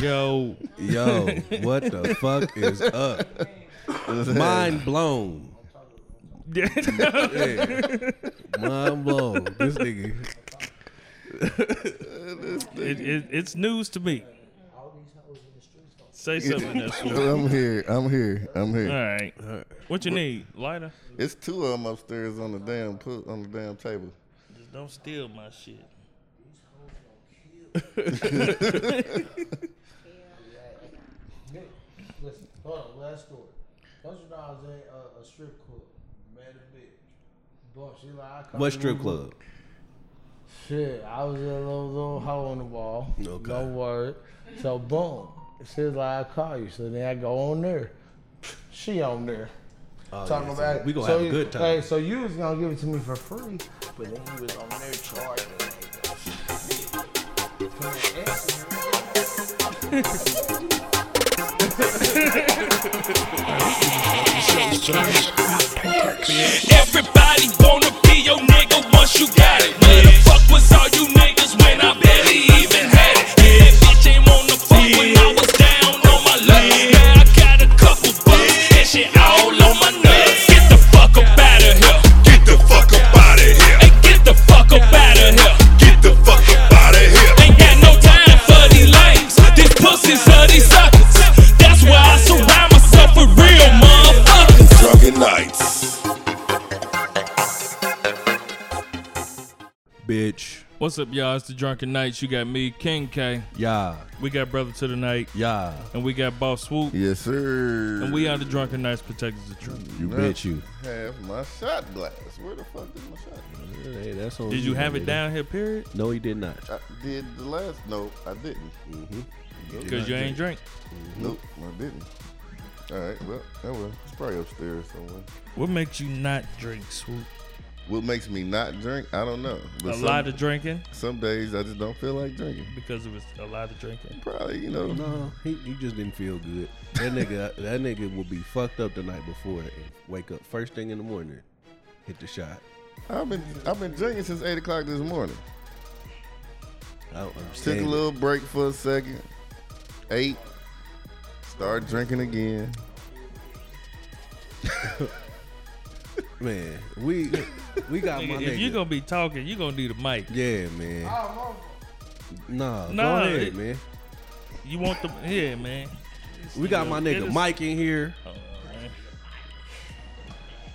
Yo, Yo, what the fuck is up? Mind blown. yeah. Yeah. Mind blown. This nigga. it, it, it's news to me. Say something else. I'm here. I'm here. I'm All here. All right. What you need? Lighter? It's two of them upstairs on the damn put on the damn table. Just don't steal my shit. Listen, hold on, last story. Don't you know was at uh, a strip club, met a bitch. Boom, she like, I come What strip the- club? Shit, I was in a little, little hole in the wall. Okay. No word. So boom, she was like, I call you. So then I go on there. She on there. Oh, Talking yeah, so about we gonna so have a you- good time. Hey, so you was gonna give it to me for free, but then he was on there charging. Everybody wanna be your nigga once you got it. Where the fuck was all you niggas when I barely even had it? Yeah, bitch ain't wanna fuck when I was down on my luck. Now I got a couple bucks and shit all on my nuts. Get the fuck up out of here. Get the fuck up out of here. Get the fuck up out of here. Get the fuck up out of here. Ain't got no time for these lames. These pussies these Bitch. What's up, y'all? It's the Drunken Knights. You got me, King K. Yeah. We got Brother to the Night. Yeah. And we got Boss Swoop. Yes, sir. And we are the Drunken Knights Protectors of Truth. You Yeah. bitch you. have my shot glass. Where the fuck is my shot glass? Hey, that's on Did you have nigga. it down here, period? No, he did not. I did the last. No, I didn't. Mm-hmm. Because you ain't drink. Nope, I didn't. All right, well, that was. It's probably upstairs somewhere. What makes you not drink, Swoop? What makes me not drink? I don't know. But A some, lot of drinking? some days I just don't feel like drinking. Because it was a lot of drinking. Probably, you know. No, he, he just didn't feel good. That nigga, that nigga will be fucked up the night before and wake up first thing in the morning, hit the shot. I've been I've been drinking since eight o'clock this morning. I don't Took understand. a little break for a second. Eight. Start drinking again. Man, we we got my Nigga, nigga. if you going to be talking, you going to need a mic. yeah, man. Nah, Nah, go ahead, it- man. You want the. Yeah, man. We got my nigga Mike in here, Oh, man.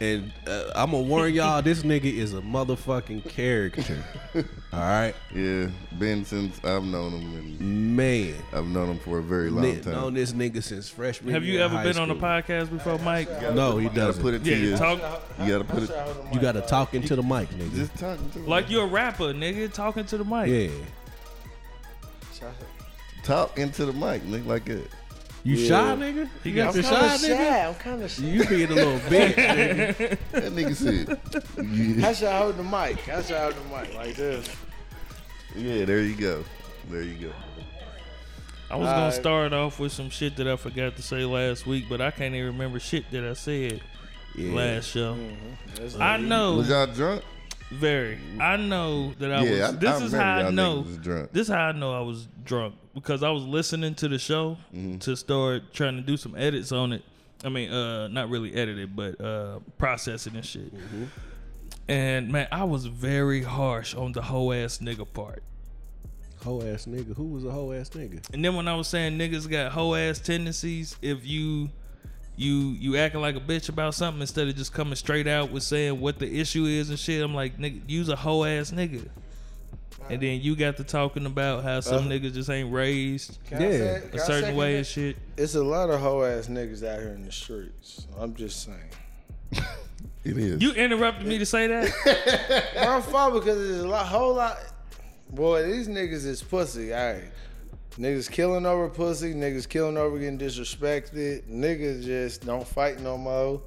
And uh, I'm gonna warn y'all, this nigga is a motherfucking character. All right, Yeah, been since I've known him, and man. I've known him for a very long Ni- time. known this nigga since freshman. Have you year of ever high been on a school. podcast before, Mike? No, he You gotta doesn't. put it to Yeah, you. talk You gotta put it. You gotta talk into the mic, nigga. Just talking to like you're a rapper, nigga, talking to the mic. yeah, talk into the mic, nigga, like that. You shy, nigga. You got got the I'm shy, kinda nigga. shy. I'm kind of shy. You being a little bitch, nigga. That nigga said. Yeah, How should I hold the mic? How should I hold the mic like this? yeah, there you go. There you go. I was gonna Alright. start off with some shit that I forgot to say last week, but I can't even remember shit that I said Yeah. last show. Mm-hmm. That's I know Was y'all drunk? Very. I know that I yeah, was. I, This I is how I know. drunk. This is how I know I was drunk because I was listening to the show Mm-hmm. to start trying to do some edits on it. I mean, uh, not really edit it, but uh, processing and shit. Mm-hmm. And man, I was very harsh on the whole ass nigga part. Hoe ass nigga. Who was a hoe ass nigga? And then when I was saying niggas got hoe ass tendencies, if you you you acting like a bitch about something instead of just coming straight out with saying what the issue is and shit, I'm like, nigga, use a hoe ass nigga. And then you got to talking about how some Uh, nigges just ain't raised Yeah. say- a certain way that? and shit. It's a lot of hoe ass niggas out here in the streets. I'm just saying. It is. You interrupted me to say that? My fault because there's a lot, whole lot. Boy, these niggas is pussy. All right. Niggas killing over pussy. Niggas killing over getting disrespected. Niggas just don't fight no more.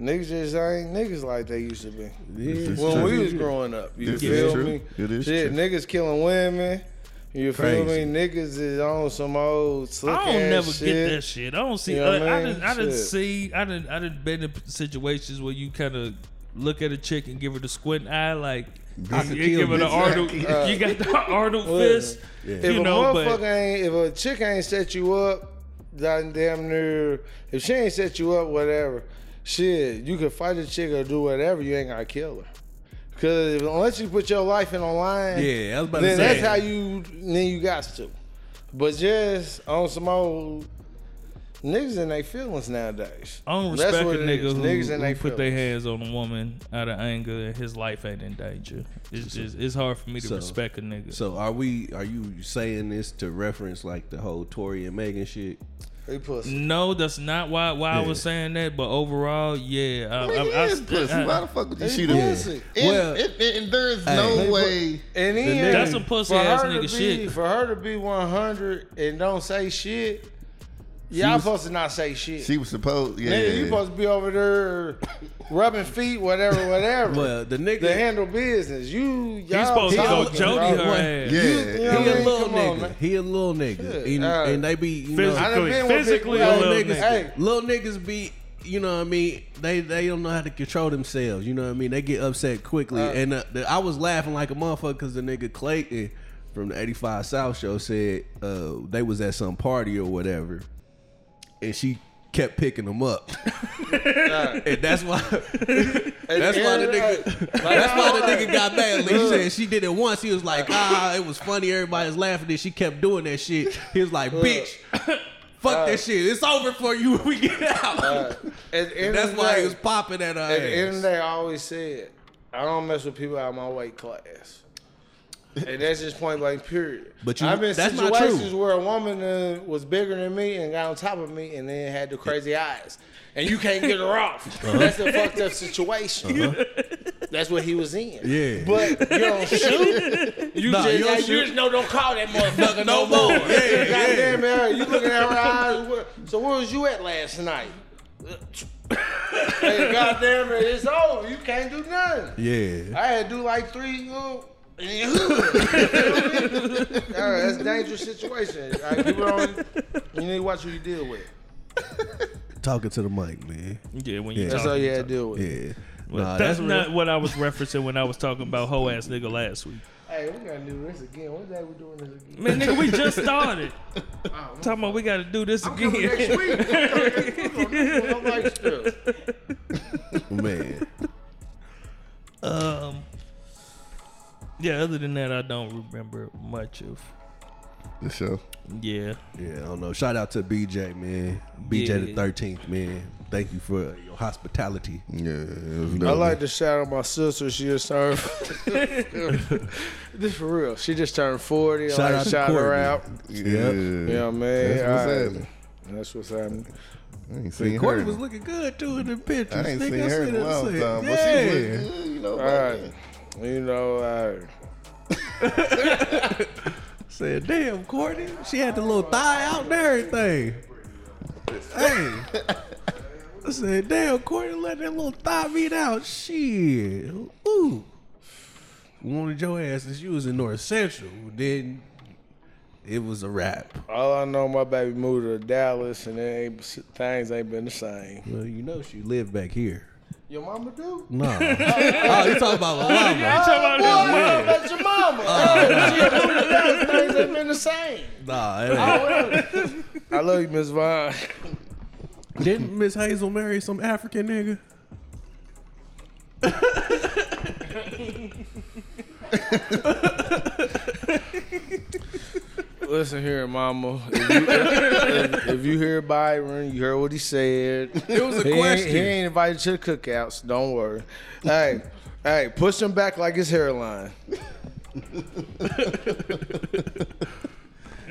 Niggas just ain't niggas like they used to be. Yeah, When we was growing up, you This feel me? It is Shit, true. niggas killing women. You feel Crazy. me? Niggas is on some old I don't never shit. get that shit. I don't see. You know uh, what I I mean? didn't. I didn't see. I didn't. I didn't been in situations where you kind of look at a chick and give her the squint eye, like I could You kill give it an bitches. Arnold. you got the Arnold fist. Yeah. If You a know, motherfucker but ain't, if a chick ain't set you up, damn damn near, if she ain't set you up, whatever, shit, you can fight a chick or do whatever, you ain't gotta kill her. Cause unless you put your life in a line, Yeah, I was about to then say. that's how you, then you got to. But just on some old niggas in their feelings nowadays. I don't respect a what it nigga who, Niggas in who they put their hands on a woman out of anger and his life ain't in danger. It's just it's hard for me to So- respect a nigga. So are we? Are you saying this to reference like the whole Tory and Megan shit? They pussy. no, that's not why why I was saying that. But overall, yeah, I, I mean, I, he I- is pussy. I- Why the fuck would you shoot him? pussy. And, Well- and, and there's Hey. no They way. And then nigga- That's some pussy for ass her to nigga be, shit. For her to be 100 and don't say shit, y'all was- supposed to not say shit. She was supposed. Yeah. Nigga, you supposed to be over there rubbing feet, whatever, whatever. Well, the nigga, to handle business. You, y'all he's supposed to go talking, Jody bro. her ass. yeah. You know he what I a mean? little Come on, nigga. he a little nigga, and, alright. and they be you Physical- know, I done been with physically big- a little little niggas, nigga. Hey, little niggas be, you know what I mean? They they don't know how to control themselves. You know what I mean? They get upset quickly. Uh. and uh, the, I was laughing like a motherfucker because the nigga Clayton from the 85 South show said uh, they was at some party or whatever, and she kept picking them up, and that's why. That's why the nigga. That's why the nigga got mad. Like he said she did it once. He was like, ah, it was funny. everybody's laughing. Then she kept doing that shit. He was like, bitch, fuck that shit. It's over for you when we get out. At the end That's the why day, he was popping at her At the end of ass. the day, I always said, I don't mess with people out of my weight class. and that's just point blank, period. But you- I've been that's situations where a woman uh, was bigger than me and got on top of me and then had the crazy eyes. And you can't get her off. Uh-huh. That's a fucked up situation. That's what he was in. Yeah. But you don't shoot. You Nah, just, you don't like, you shoot. just know don't call that motherfucker no, more. Yeah, yeah. Goddamn, man. You looking at her eyes. So where was you at last night? hey, goddamn it, it's over. You can't do nothing. Yeah. I had to do like three. Uh, and then hood. All right, that's a dangerous situation. All right, keep it on. You need to watch who you deal with. Talking to the mic, man. Yeah, when you Yeah. talk. That's all you had to deal with. Yeah. But Nah, that's, real. not what I was referencing when I was talking about hoe ass nigga last week. Hey, we gotta do this again. What day we doing this again? Man, nigga, we just started. Talking about we got to do this I'm coming again. next week. I'm coming next week on this one. I like man. Um. Yeah. Other than that, I don't remember much of. The show. Yeah. Yeah, I don't know. Shout out to BJ, man. BJ the thirteenth, man. Thank you for your hospitality. Yeah. I like to shout out my sister. She just turned. this for real. She just turned forty. Shout I out like to shout her Courtney. out. Yeah. Yeah, man. That's what's All right. happening. That's what's happening. I ain't seen Courtney her. was looking good too in the pictures. I ain't Nigga, seen her in a it, long said, time. But she was looking good, you know. All about right. You know, right. Said, damn, Courtney. She had the little thigh out and everything. Hey. I said, damn, Courtney let that little thigh meat out. Shit. Ooh. Wanted your ass since you was in North Central. Then it was a wrap. All I know, my baby moved to Dallas, and it ain't, things ain't been the same. Well, you know she lived back here. Your mama do? No. oh, you talking about my mama? Oh, boy, I about your mama. Oh, she moved to Dallas, things ain't been the same. Nah, it oh, ain't. I love you, Miss Vine. Didn't Miss Hazel marry some African nigga? Listen here, mama. If you, if, if you hear Byron, you heard what he said. It was a He ain't, question. he ain't invited to the cookouts. Don't worry. Hey, hey, push him back like his hairline. Is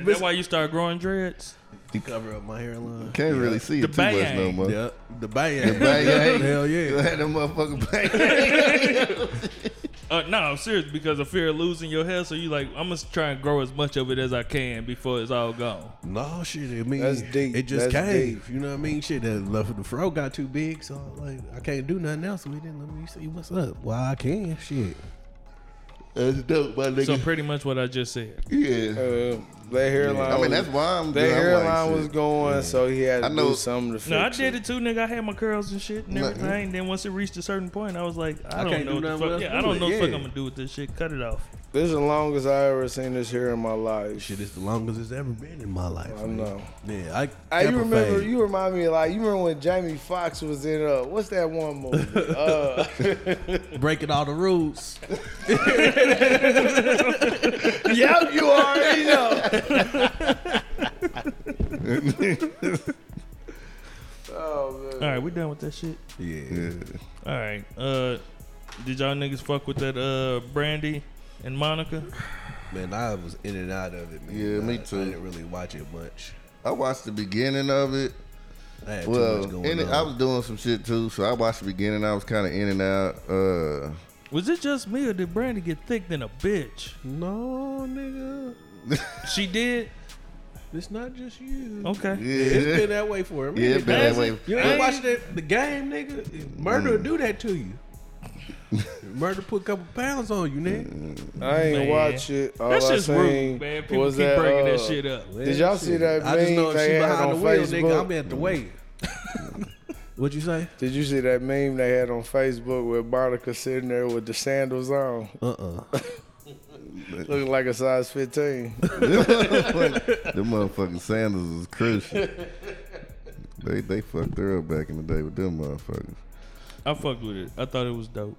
that why you start growing dreads? You cover up my hairline. Can't really see The it too much no more. Yep. The bang. Bang, Hell You yeah. had that motherfucker bang. Uh, no, I'm serious because of fear of losing your hair. So you like, I'm gonna try and grow as much of it as I can before it's all gone. No shit. I mean, That's deep. It just That's came. deep. You know what I mean? Shit, that left the fro got too big, so like I can't do nothing else with it. Let me see what's up. Well, I can. Shit. That's dope, my nigga. So pretty much what I just said. yeah. Uh, Their hairline. I mean, that's why I'm. Their hairline like, was shit. going, so he had to I know- do something to fix No, I it. did it too, nigga. I had my curls and shit and No, everything. Then once it reached a certain point, I was like, I, I don't know do what the fuck. Yeah, I don't it, know what fuck. I'm gonna do with this shit. Cut it off. This is the longest I ever seen this hair in my life. Shit, it's the longest it's ever been in my life. I man. know. Yeah, I. Hey, you remember? fade. You remind me of like you remember when Jamie Foxx was in uh what's that one movie? uh, breaking all the rules. yep, you already know. oh man. All right, we done with that shit. Yeah. Yeah. All right. Uh, did y'all niggas fuck with that uh Brandy and Monica? Man, I was in and out of it. Man. Yeah, me I- too. I didn't really watch it much. I watched the beginning of it. I had too Well, much going in it, on. I was doing some shit too, so I watched the beginning. I was kind of in and out. Uh, Was it just me or did Brandy get thick than a bitch? no, nigga. She did. It's not just you. Okay. yeah, It's been that way for a minute. yeah, it been that way. You ain't ain't- watched that, the game, nigga. Murder will do that to you. Murder put a couple pounds on you, nigga. I ain't Man. watch it. All That's I just seen rude, man. People was keep that, bringing uh, that shit up. Did y'all see that I just know if they she behind the wheel, Facebook? nigga. I'm at the way. What'd you say? Did you see that meme they had on Facebook with Monica sitting there with the sandals on, Uh uh looking like a size 15? Them motherfucking sandals was crucial. they they fucked her up back in the day with them motherfuckers. I fucked with it. I thought it was dope.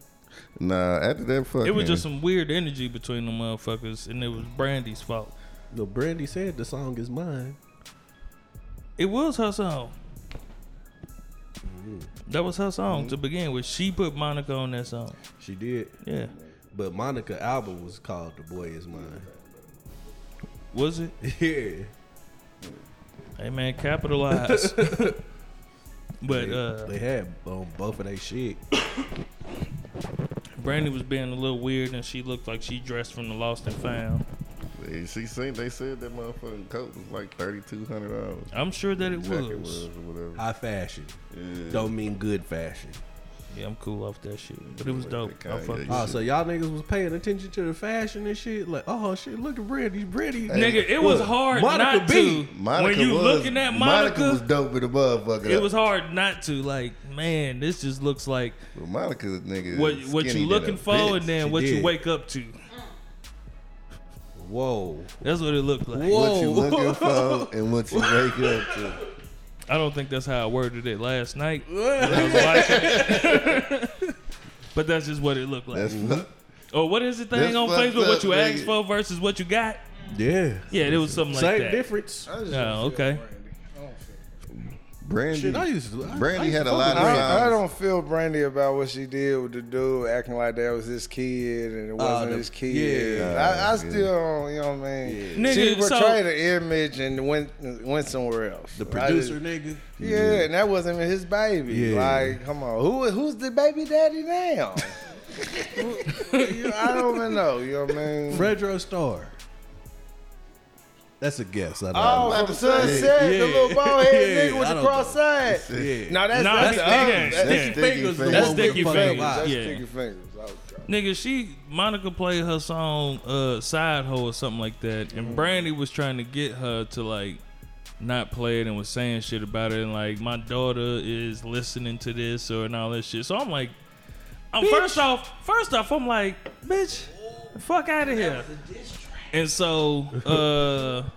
Nah, after that fucking, It was just some weird energy between the motherfuckers, and it was Brandy's fault. No, Brandy said the song is mine. It was her song. That was her song Mm-hmm. to begin with. She put Monica on that song. She did. Yeah. But Monica album was called The Boy Is Mine. Was it? Yeah. Hey man, capitalize. but they, uh they had on both of they shit. Brandy was being a little weird and she looked like she dressed from the Lost and Found. They, she said they said that motherfucking coat was like thirty two hundred dollars. I'm sure that it was. was whatever. High fashion. Yeah. Don't mean good fashion. Yeah, I'm cool off that shit. But it was dope. that I Kanye fucked shit. Oh, so y'all niggas was paying attention to the fashion and shit? Like, oh shit, look at Brandy. Brandy. Nigga, it was Look, hard Monica not B. to. Monica when you was, looking at Monica, Monica, was dope with the motherfucker. it was hard not to. Like, man, this just looks like Well, Monica's nigga. what is what you looking for bitch. and then She what you wake up to. Whoa. That's what it looked like. Whoa. what you looking for and what you wake up to. I don't think that's how I worded it last night. when I was watching it. but that's just what it looked like. That's fuck- or oh, what is the thing that's on fucked Facebook? What you nigga. asked for versus what you got? Yeah. Yeah, it was something like that. Same that. difference. Oh, okay. Brandy. Shit, I used to. I- Brandy I used had to a lot of I, I don't feel Brandy about what she did with the dude acting like that was his kid and it oh, wasn't the- his kid. yeah. I, I Yeah. still don't, you know what I mean? Nigga, she so- portrayed an image and went went somewhere else. The producer just- nigga. yeah, and that wasn't even his baby. Yeah. Like, come on, who who's the baby daddy now? I don't even know. You know what I mean? Fredro Starr. That's a guess. I don't Oh, know. from Sunset, the Yeah. little bald head Yeah, nigga with I the don't cross know. side. Yeah. No, that's Nah, that's, that's the Sticky other. Fingers. That's Yeah. Sticky Sticky Fingaz. the Fingers. one That's with the Sticky fucking Fingers. eye. That's Yeah. sticky fingers. Okay. Nigga, she Monica played her song uh Side Hoe or something like that. And Brandy was trying to get her to like not play it and was saying shit about it and like my daughter is listening to this or and all that shit. So I'm like I'm first off first off I'm like, bitch, fuck out of here. And so uh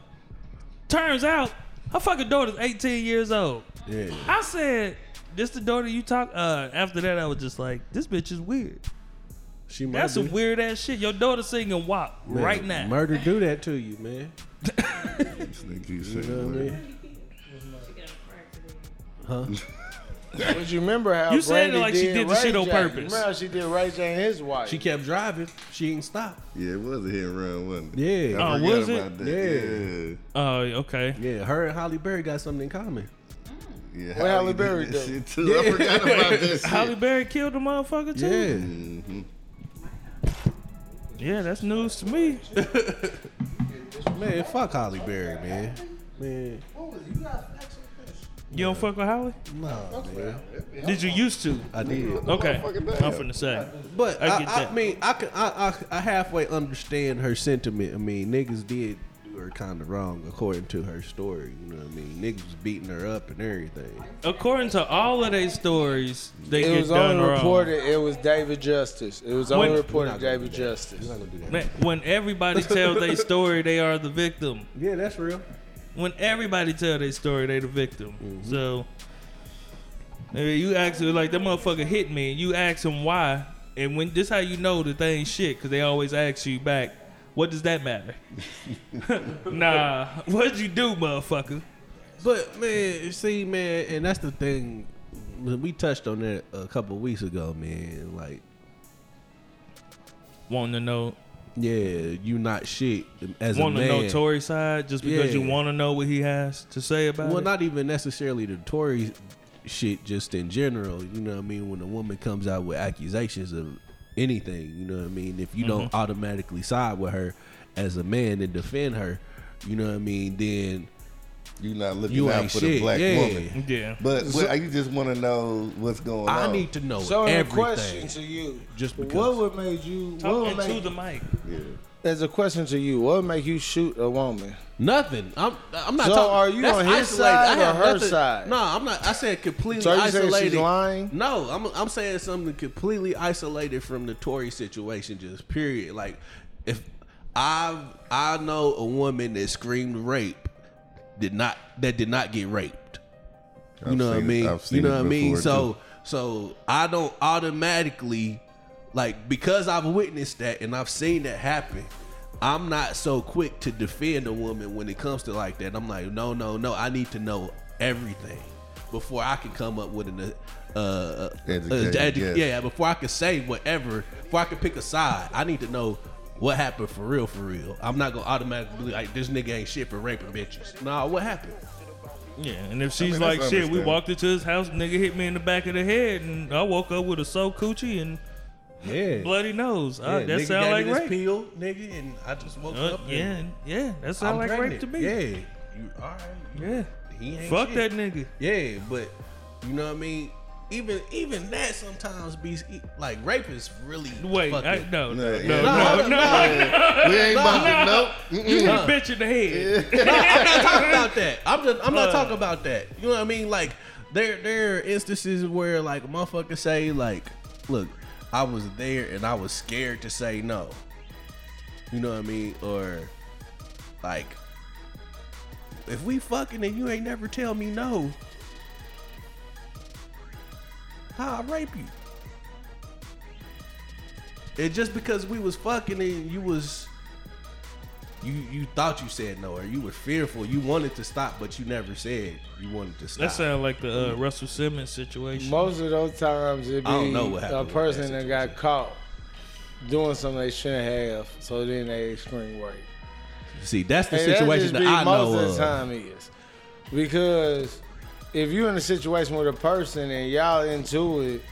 turns out her fucking daughter's 18 years old. Yeah. I said, this the daughter you talk uh after that I was just like, this bitch is weird. She might That's be- some weird ass shit. Your daughter singing WAP Man, right now. Murder do that to you, man. This nigga keep You know what I mean? Huh? But you remember how You said it Brandy like she did the Ray shit on J. purpose. Remember how she did Ray J and his wife? She kept driving. She didn't stop. Yeah, it was a hit and run, wasn't it? Yeah. Oh, I forgot was it? that. Yeah. Oh, okay. Yeah, her and Halle Berry got something in common. Yeah, What Halle did Berry that do? shit too. I forgot about that shit. Halle Berry killed the motherfucker too. Yeah. Mhm. Yeah, that's news to me. Man, fuck Halle Berry, man. Man, You don't fuck with Halle? nah, man. Did you used to? I did. Okay. Motherfucking I'm damn. finna say. But I I, get I, mean, I can, I, I, I halfway understand her sentiment. I mean, niggas did do her kind of wrong, according to her story. You know what I mean? Niggas was beating her up and everything. According to all of their stories, they It get was done only wrong. reported it was David Justice. It was only When- reported We're David. Justice. We're not gonna do that. Man, when everybody tells their story, they are the victim. Yeah, that's real. When everybody tell their story, they the victim. Mm-hmm. So, you ask her like that motherfucker hit me, and you ask him why, and when this how you know that they ain't shit, because they always ask you back, what does that matter? nah, what'd you do, motherfucker? But man, see, man, and that's the thing. We touched on that a couple weeks ago, man. Like, wanting to know? Yeah, you not shit as Want a to man. know Tory side just because you want to know what he has to say about well, it? not even necessarily the Tory shit, just in general. You know what I mean? When a woman comes out with accusations of anything, you know what I mean? If you don't mm-hmm. automatically side with her as a man and defend her, you know what I mean? Then You not looking you out ain't for shit. the black yeah. woman. yeah. But what, you just want to know what's going on. I need to know So the everything. question to you, Just because. what would make you? What Talking would to make, the mic. Yeah. As a question to you, what would make you shoot a woman? Nothing. I'm. I'm not. So talking, are you on his isolated. side or her nothing- side? No, I'm not. I said completely So you saying she's isolated. lying? No, I'm. I'm saying something completely isolated from the Tory situation. Just period. Like, if I've I know a woman that screamed rape did not that did not get raped. You I've know what I it- mean? You know what I mean? So too. so I don't automatically like because I've witnessed that and I've seen that happen. I'm not so quick to defend a woman when it comes to like that. I'm like, no, no, no. I need to know everything before I can come up with an uh, uh, Educated uh, edu- guess. yeah. Before I can say whatever, before I can pick a side, I need to know what happened for real, for real. I'm not gonna automatically like this nigga ain't shit for raping bitches. Nah, what happened? Yeah, and if she's mean, like, shit, we walked into his house, nigga hit me in the back of the head, and I woke up with a soaked coochie and Yeah. bloody nose. Uh, Yeah, that nigga sound gave like me this rape. pill, nigga, and I just woke Uh, up. yeah, and yeah, that sound I'm like rape to me. Yeah, you all right? you- Yeah. he ain't Fuck shit. that nigga. Yeah, but you know what I mean. Even even that sometimes be like rape is really Wait, fucking- I, no, no, Yeah, no, yeah. no, No, no, no, we ain't about to know. You hit a bitch in the head. I'm not talking about that. I'm just I'm not Uh. talking about that. You know what I mean? Like there there are instances where like motherfuckers say like, look, I was there and I was scared to say no. You know what I mean? Or like if we fucking and you ain't never tell me no, how I rape you? And just because we was fucking and you was you you thought you said no or you were fearful you wanted to stop but you never said you wanted to stop That sound like the uh, Russell Simmons situation. Most of those times it be I don't know what happened a person that that got caught doing something they shouldn't have, so then they scream rape. see that's the And situation just that be i most know of of the time is because if you're in a situation with a person and y'all into it,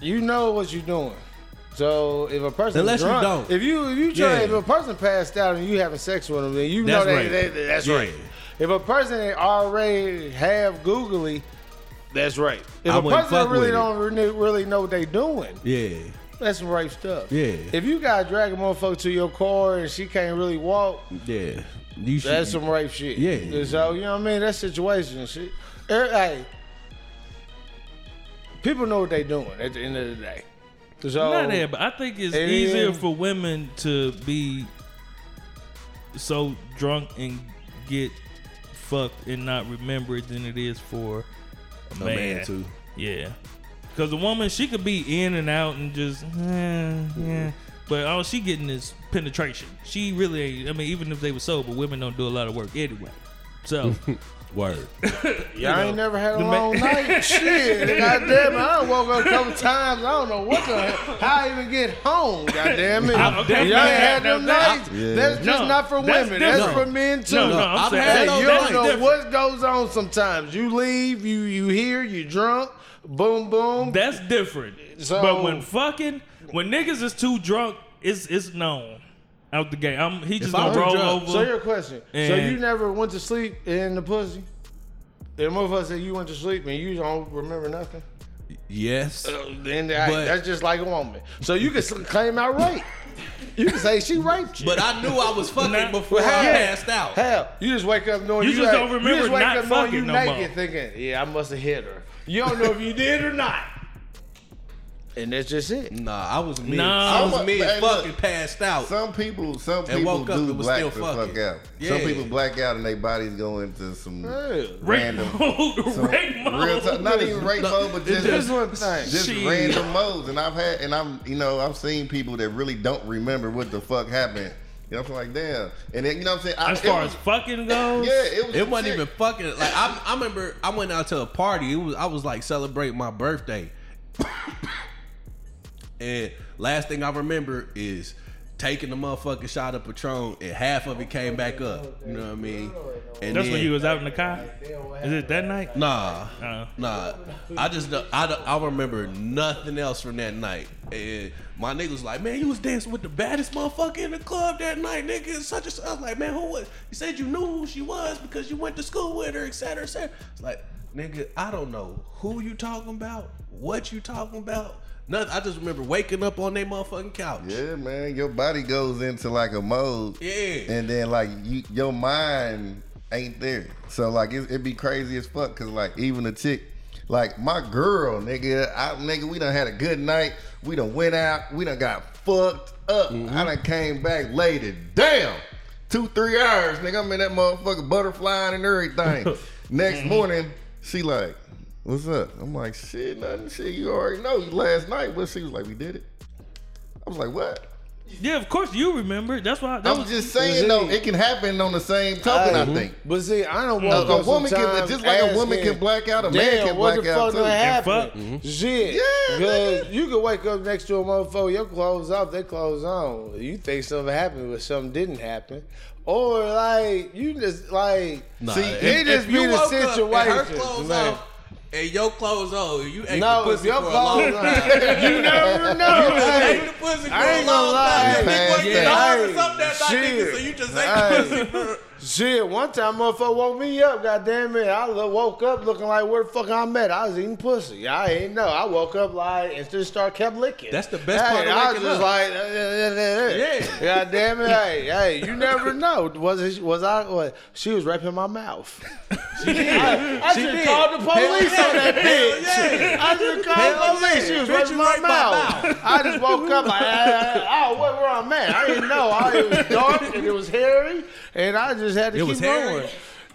you know what you're doing. So if a person Unless you don't. if you if you try Yeah. if a person passed out and you having sex with them, then you That's know right. that, that- that's Yeah. right. If a person already have googly, that's right. If I a person really don't really, really know what they doing, yeah that's some rape stuff. Yeah. If you got to drag a motherfucker to your car and she can't really walk, yeah you should that's some rape shit. Yeah. And So you know what I mean? That situation and shit. Er, Hey, people know what they doing at the end of the day. So Not there, but I think it's And easier for women to be so drunk and get fucked and not remember it than it is for a, a man too Yeah. Because a woman, she could be in and out and just, eh, yeah. But all she getting is penetration. She really ain't, I mean, even if they were sober, women don't do a lot of work anyway. So, word Y'all ain't never had a the ma- long night. Shit, goddamn it! I done woke up a couple times. I don't know what the hell, how I even get home. Goddamn it! I'm Y'all ain't had had them them nights. Yeah. That's just No, not for that's women. That's different. for men too. no, no, I'm I've saying, had Hey, those you don't know different. what goes on sometimes. You leave, you you hear, you drunk, boom boom. That's different. So- but when fucking, when niggas is too drunk, it's, it's known out the gate. I'm, he just gonna roll drunk- over. so your question. so you never went to sleep in the pussy? If motherfucker said you went to sleep and you don't remember nothing, yes uh, then that- But- that's just like a woman. So you can claim out rape. You can say she raped you. But I knew I was fucking Nah. before I passed out. Hell, you just wake up knowing You you, just had- don't you remember just wake not up knowing fucking you no naked, more. thinking, "Yeah, I must have hit her." You don't know if you did or not, and that's just it. Nah, I was mid. Nah. I was Some- mid hey, look, fucking passed out. Some people, some And people woke up, do it was black still the fucking. fuck out. Yeah. Some people black out and their bodies go into some Yeah. Random, mode, some rape mode. real time, not even rape mode, but just This one thing. just Shit. random modes. And I've had, and I'm, you know, I've seen people that really don't remember what the fuck happened. You know, I'm like, damn. And then, you know what I'm saying? I, As far was- as fucking goes, yeah, it was it wasn't shit. even fucking like I, I remember I went out to a party. It was I was like celebrating my birthday. And last thing I remember is taking the motherfucking shot of Patron and half of it came back up. You know what I mean? And that's when then- you was out in the car. Is it that night? Nah, Uh. nah. I just I I remember nothing else from that night. And my nigga was like, "Man, you was dancing with the baddest motherfucker in the club that night, nigga." and Such and such. I was like, "Man, who was?" You said you knew who she was because you went to school with her, et cetera, et cetera. It's like, nigga, I don't know who you talking about, what you talking about. Nothing. I just remember waking up on that motherfucking couch. Yeah, man, your body goes into like a mode. Yeah. And then like you, your mind ain't there. So like it, it be crazy as fuck. Cause like even a chick, like my girl, nigga, I, nigga, we done had a good night. We done went out. We done got fucked up. Mm-hmm. I done came back later. Damn. Two, three hours, nigga. I'm in that motherfucker butterflying and everything. Next morning, she like, what's up? I'm like, shit, nothing. Shit, you already know. Last night, but she was like, we did it. I was like, what? Yeah, of course you remember. That's why. That I'm was just saying though, it can happen on the same token. I think But see, I don't a, want a woman can just like a woman can black out, a man can black out fuck too. done And fuck. happened? Mm-hmm. Shit. Yeah, Because you can wake up next to a motherfucker, your clothes off, their clothes on. You think something happened, but something didn't happen. Or like you just like Nah, See, if- it just if be you the woke up and her situation, clothes man. off and your clothes on, you ate no, the pussy your for a long time. you never know. You Hey, ate the pussy for I a ain't gonna long lie. time. You Hey, wasn't yeah. hard or something that night, nigga, so you just ate the pussy for. Shit, one time motherfucker woke me up, goddamn it. I woke up looking like where the fuck I'm at. I was eating pussy. I ain't know. I woke up like and just start kept licking. That's the best Hey, part of I was just up. like, Yeah. God damn it. Hey, hey, you never know. Was it, was I, what, she was raping my mouth. She did. I, I should called the police Hell on that bitch. Yeah. I should called the police. She was raping my raped my mouth. mouth. I just woke up like, oh, what, where I'm at? I didn't know. I, it was dark and it was hairy, and I just had to It keep was hairy? going.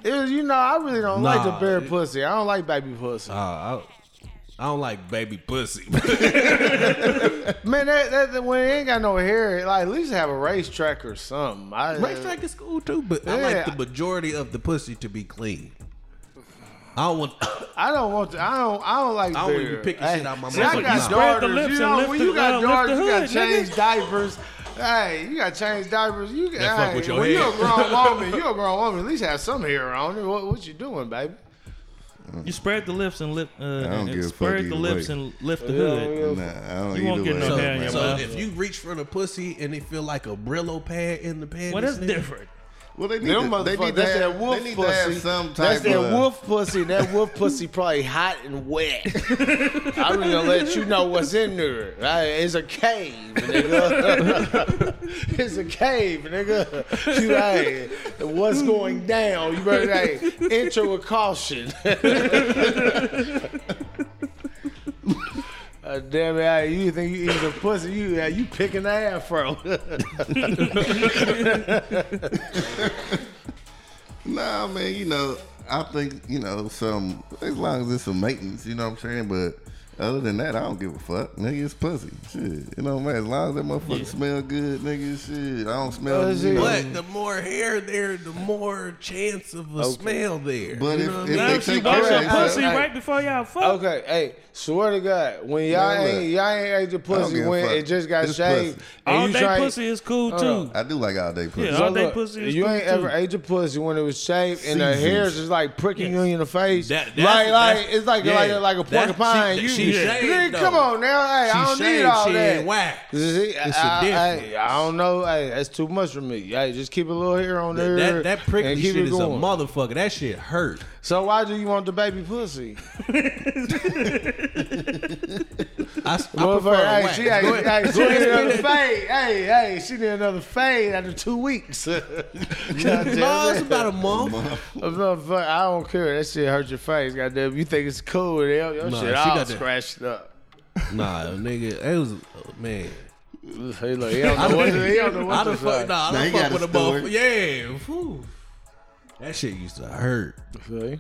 It was, you know, I really don't like the Nah, bare it- pussy. I don't like baby pussy. Uh, I, I don't like baby pussy. Man, that, that, that- when it ain't got no hair, like at least have a racetrack or something. I, Racetrack is cool too, but I like the majority of the pussy to be clean. I don't want. I don't want to. I don't. I don't like. I don't want beer. you picking Hey, shit out my see, I got mouth. Spread the daughters. lips You know, lift when the- you got uh, daughters, you got to change diapers. Hey, you got to change diapers. You got That fuck hey, with your when you a head. grown woman, you a grown woman. At least have some hair on it. What, what you doing, baby? You spread the lips and lip. Uh, don't and give a spread fuck the lips way. and lift the hood. Nah, I don't You won't either get way. no So, hair in your so mouth. if you reach for the pussy and it feel like a Brillo pad in the panties, Well, that's different. Well, they need, Them to, they need to that's have, that wolf they need pussy. to have some type that's that of. wolf pussy. That wolf pussy probably hot and wet. I'm gonna let you know what's in there. Right? It's a cave, nigga. it's a cave, nigga. You hey, what's going down? You better hey, enter with caution. Uh, damn it! You think you eat a pussy? You you picking the afro? Nah, man, you know, I think, you know, some, as long as it's some maintenance, you know what I'm saying? But other than that, I don't give a fuck. Nigga, it's pussy. Shit. You know, man, as long as that motherfucker smell good, nigga, shit. I don't smell you know. But the more hair there, the more chance of a smell there. But You if- if I Now mean? if she take wash care of pussy themselves. right before y'all fuck. Okay, hey, swear to God, when y'all Man, look. ain't y'all ain't ate the pussy when it just got It's shaved, pussy. and All you day try, pussy is cool Hold too. I do like all day pussy. Yeah, So all day look, pussy is cool. you cool ain't too. ever ate your pussy when it was shaved and the Seasons. hairs just like pricking you in the face, That- like like it's like like a, like a porcupine. you, she yeah. shaved, Nigga, though. come on now, hey, I don't need all she that. ain't whack. See, It's a I, I, difference. I don't know. Hey, that's too much for me. Hey, just keep a little hair on there. that that prickly and keep shit it is a motherfucker. That shit hurt. So why do you want the baby pussy? I, I Motherfucker, prefer hey, wax. she, Go hey, ahead- hey, she need ahead and another spin fade. Hey, hey, she need another fade after two weeks. God No, it's about a month. Motherfucker, I don't care. That shit hurt your face. Goddamn, you think it's cool? Your, your Nah, shit she all got that- scratched up. Nah, nigga, it was man. Hey, look, he don't know what to, he don't know I what done to fuck, say. nah, I Now done he fuck with a a motherfucker. Yeah, whew. that shit used to hurt. See?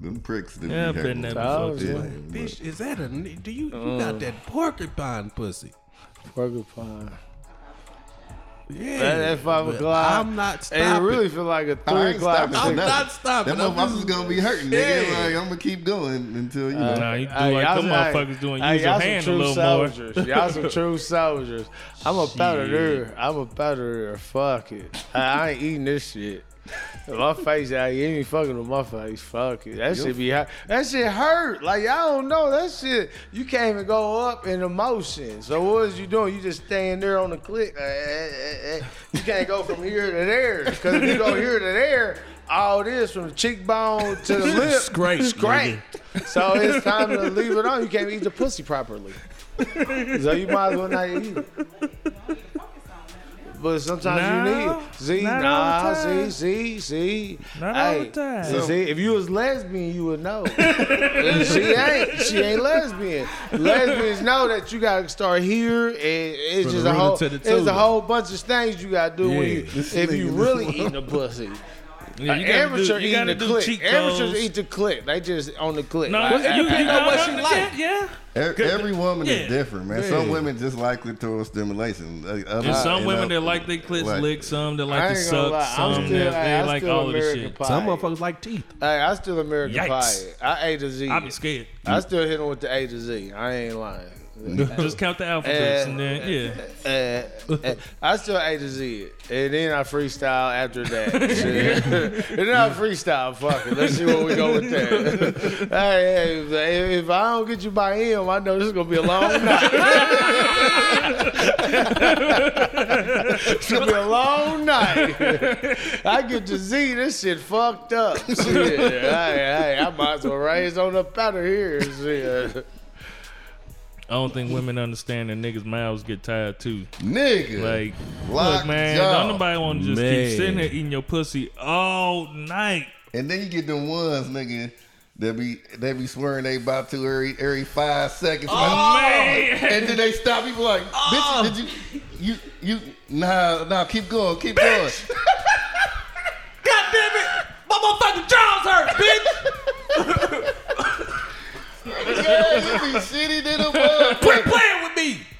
Them pricks. Them Yeah, be I've been hurting. there Oh, before. yeah. Bitch, is that a? Do you you Uh. got that porcupine pussy? Porcupine. Yeah, That, that five o'clock. I'm not It stopping. really feel like a I three ain't o'clock. stopping for I'm not stopping. That I'm motherfucker's gonna be hurting, nigga. Yeah. Like, I'm gonna keep going until you know. Nah, you do Hey, like y'all them some- motherfuckers doing. hey, Use your y'all some hand a true little more. soldiers. Y'all some true soldiers. I'm a powder I'm a powder Fuck it. I, I ain't eating this shit. My face out. You ain't fucking with my face. Fuck it. That shit be hurt. That shit hurt. Like y'all don't know that shit. You can't even go up in emotion. So what is you doing? You just staying there on the click. Eh, eh, eh. You can't go from here to there. Because if you go here to there, all this from the cheekbone to the lip, Scrape, scrape. So it's time to leave it on. You can't eat the pussy properly. So you might as well not eat it. But sometimes you need it. See, not nah, the see, time. see, see. Not all hey, the time. so see, if you was lesbian, you would know. And she ain't. She ain't lesbian. Lesbians know that you gotta start here, and it's From just a whole. It's a whole bunch of things you gotta do when you, This if you really eating a pussy. Yeah, An you gotta amateur do, you eating gotta the do click. cheat Amateurs codes. eat the click. They just on the click. No, Like, you, you, depends know what she like. Yeah, Every, every woman Yeah. is different, man. Yeah. Some women just like clitoral stimulation. Uh, And some women know, that like their clits like- lick, some that like to suck, lie. Some still, that hey, they I'm like still all of this American shit. Pie. Some motherfuckers like teeth. Hey, I still American Yikes. Pie. I A to Z. I be scared. I still hit him with the A to Z. I ain't lying. Just count the alphabets and then yeah. Uh, uh, I still A to Z. And then I freestyle after that. And then I freestyle. Fuck it. Let's see where we go with that. hey, hey, if, I don't get you by him, I know this is going to be a long night. it's going to be a long night. I get to Z, this shit fucked up. Shit. Hey, hey, I might as well raise on up out of here. Shit. I don't think women understand that niggas' mouths get tired too. nigga. Like, Lock look, man, jaw. don't nobody want to just Man. keep sitting there eating your pussy all night. And then you get them ones, nigga, that be they be swearing they about to every every five seconds. Oh, Like, man. And then they stop. You be like, oh. bitch, did you you you nah nah keep going, keep going. God damn it! My motherfucking jaws hurt, bitch! yeah, you be shitty than a Quit playing with me!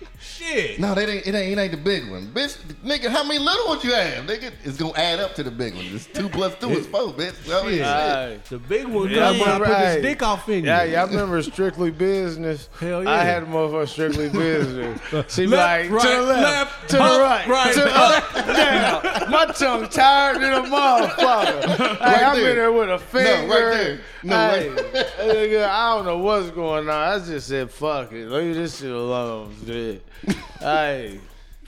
Shit. No, that ain't it ain't it ain't the big one, bitch. Nigga, how many little ones you have? Nigga, it's gonna add up to the big one. It's two plus two is four, bitch. I mean, shit. Hey. The big one Yeah, comes when I put right. his dick off in you. Yeah, y'all remember Strictly Business? Hell yeah. I had a motherfucker Strictly Business. She Left, like, to the right, left, left, to the right, right, to the up, down. My tongue tired than a motherfucker. hey, I'm there. in there with a finger. No, Right there. No, hey, right- nigga, I don't know what's going on. I just said, fuck it. Leave this shit alone, shit. Hey,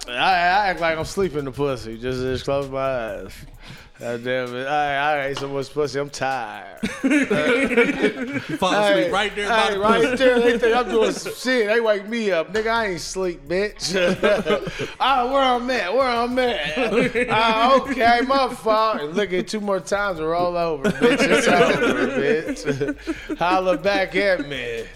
I, I act like I'm sleeping the pussy. Just, just close my eyes. God damn it. I, I ate so much pussy, I'm tired. Fall asleep right there hey, right pussy. there. They think I'm doing some shit. They wake me up. Nigga, I ain't sleep, bitch. ah, where I'm at? Where I'm at? ah, okay, my fault. And look at two more times and roll over, bitch. It's over, bitch. Holla back at me.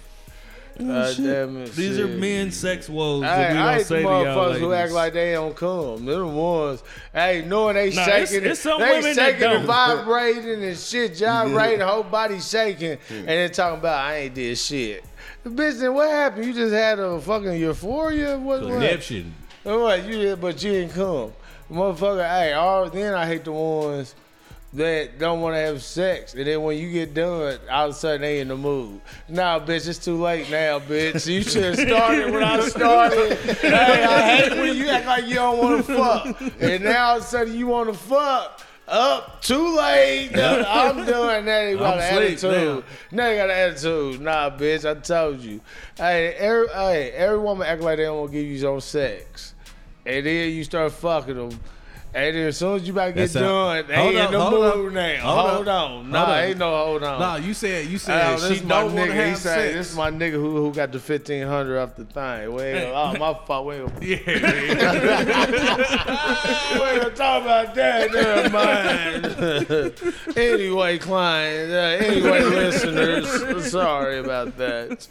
Oh, uh, God damn it. These are shit. men sex woes Hey, that we I don't hate the say to y'all motherfuckers who act like they don't come. They're the ones, hey, knowing they Nah, shaking, it's- it's some they women that shaking and don't. vibrating and shit, gyrating, whole body shaking, and then talking about I ain't did shit. The bitch, then what happened? You just had a fucking euphoria? What? what? What? You did, but you didn't come, motherfucker. Hey, all then I hate the ones that don't want to have sex, and then when you get done, all of a sudden they in the mood. Nah, bitch, it's too late now, bitch. You should have started when I started. hey, I hate when you act like you don't want to fuck, and now all of a sudden you want to fuck. Up, too late. I'm doing that. They got an attitude. Now they got an attitude. Nah, bitch, I told you. Hey, every, hey, every woman act like they don't want to give you some sex. And then you start fucking them. And then as soon as you about to get That's done, they ain't in up, the hold up. mood now. Hold Hold, up. on. Nah, Hold up. ain't no hold on. Nah, you said you Oh, said this she my don't want nigga. to He have said, sex. this is my nigga who, who got the fifteen hundred off the thing. We ain't, oh my fault. We ain't, we ain't gonna talk about that. Never mind. anyway, client. Uh, anyway, listeners. Sorry about that.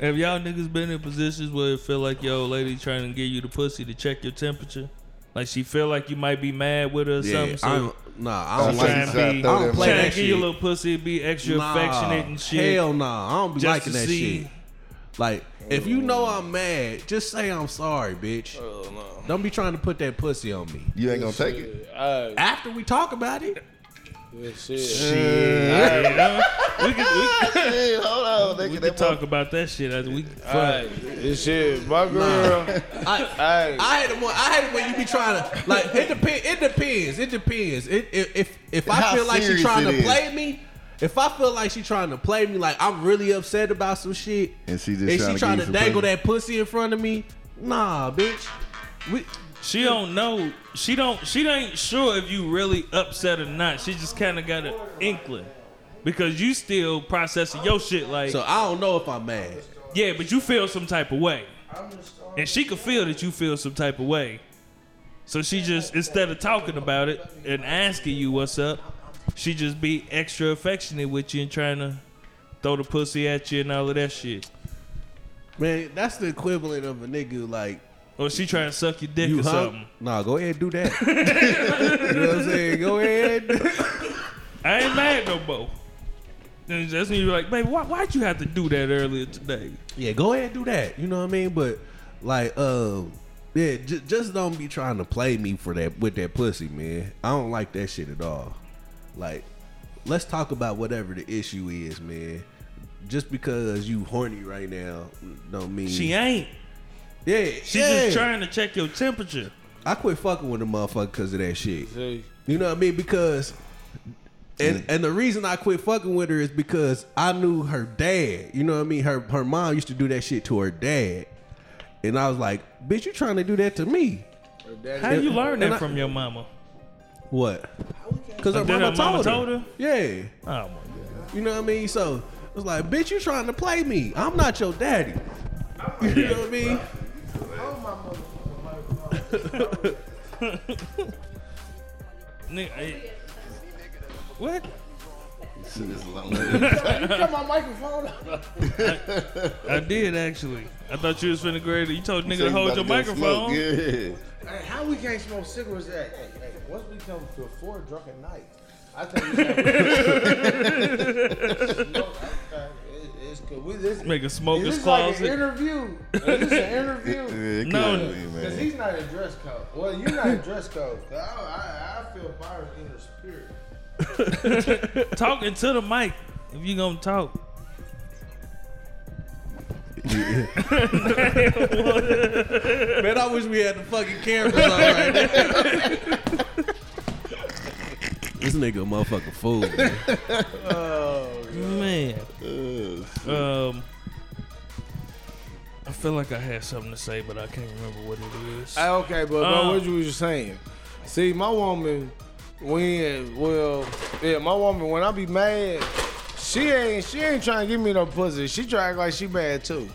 Have y'all niggas been in positions where it feel like yo lady trying to get you the pussy to check your temperature? Like she feel like you might be mad with her or yeah, something. So I don't, nah, I Don't don't like like. trying you to try be, to throw I don't that play trying that to give you a little pussy, be extra Nah, affectionate and shit. Hell nah, I don't be Just liking to that see- shit. Like, if you know I'm mad, just say I'm sorry, bitch. Oh, no. Don't be trying to put that pussy on me. You ain't gonna take it. Alright, After we talk about it, good shit. Shit. Yeah, we can we, Hey, hold on, we can That talk about that shit as we. fuck. Alright, this shit. My girl. I, Hey. I hate it when I hate it when you be trying to like. It depends. It depends. It depends. It, if if if I How feel like she serious trying to is. play me, if I feel like she trying to play me, like I'm really upset about some shit, And she just and trying she to trying to dangle pussy. that pussy in front of me, nah, bitch. We, She don't know. She don't. She ain't sure if you really upset or not. She just kind of got an inkling because you still processing your shit. Like, so I don't know if I'm mad. yeah, but you feel some type of way, and she could feel that you feel some type of way. So she just instead of talking about it and asking you what's up, she just be extra affectionate with you and trying to throw the pussy at you and all of that shit. Man, that's the equivalent of a nigga like Or she trying to suck your dick you or hung. something. Nah, go ahead, and do that. you know what I'm saying? Go ahead. I ain't mad no more. And that's when you're like, baby, why, why'd you have to do that earlier today? Yeah, go ahead and do that. You know what I mean? But like, uh, yeah, j- just don't be trying to play me for that with that pussy, man. I don't like that shit at all. Like, let's talk about whatever the issue is, man. Just because you horny right now, don't mean She ain't. Yeah, She yeah. just trying to check your temperature. I quit fucking with a motherfucker because of that shit. See, You know what I mean? Because and and the reason I quit fucking with her is because I knew her dad. You know what I mean? Her her mom used to do that shit to her dad. And I was like, bitch, you trying to do that to me. her daddy- How you learn And that I- from your mama? What? Because her, mama her mama told, her. told her? Yeah. Oh my god. You know what I mean? So it was like, bitch, you trying to play me. I'm not your daddy. You know what I mean? Nigga, eh, what? Shit is my microphone. I did actually. I thought you was finna grade it. You told nigga to hold your About to go microphone. smoke, Yeah. Hey, how we can't smoke cigarettes? Hey, hey, hey, once we come to four Drunken Knights, I tell you something. Smoke, okay, it- it's good. We, this, Make a smoker's this like an closet. interview? Is this an interview? No. Because he's not a dress code. Well, you're not a dress code. I, I, I feel Byron in the spirit. Talking to the mic if you gonna talk. Man, I wish we had the fucking cameras on right now. This nigga a motherfucking fool, man. Man. Um I feel like I had something to say, but I can't remember what it is. Hey, okay, but, but Uh. what you was just saying? See, my woman, when well, yeah, my woman when I be mad, she ain't she ain't trying to give me no pussy. She try to act like she mad too.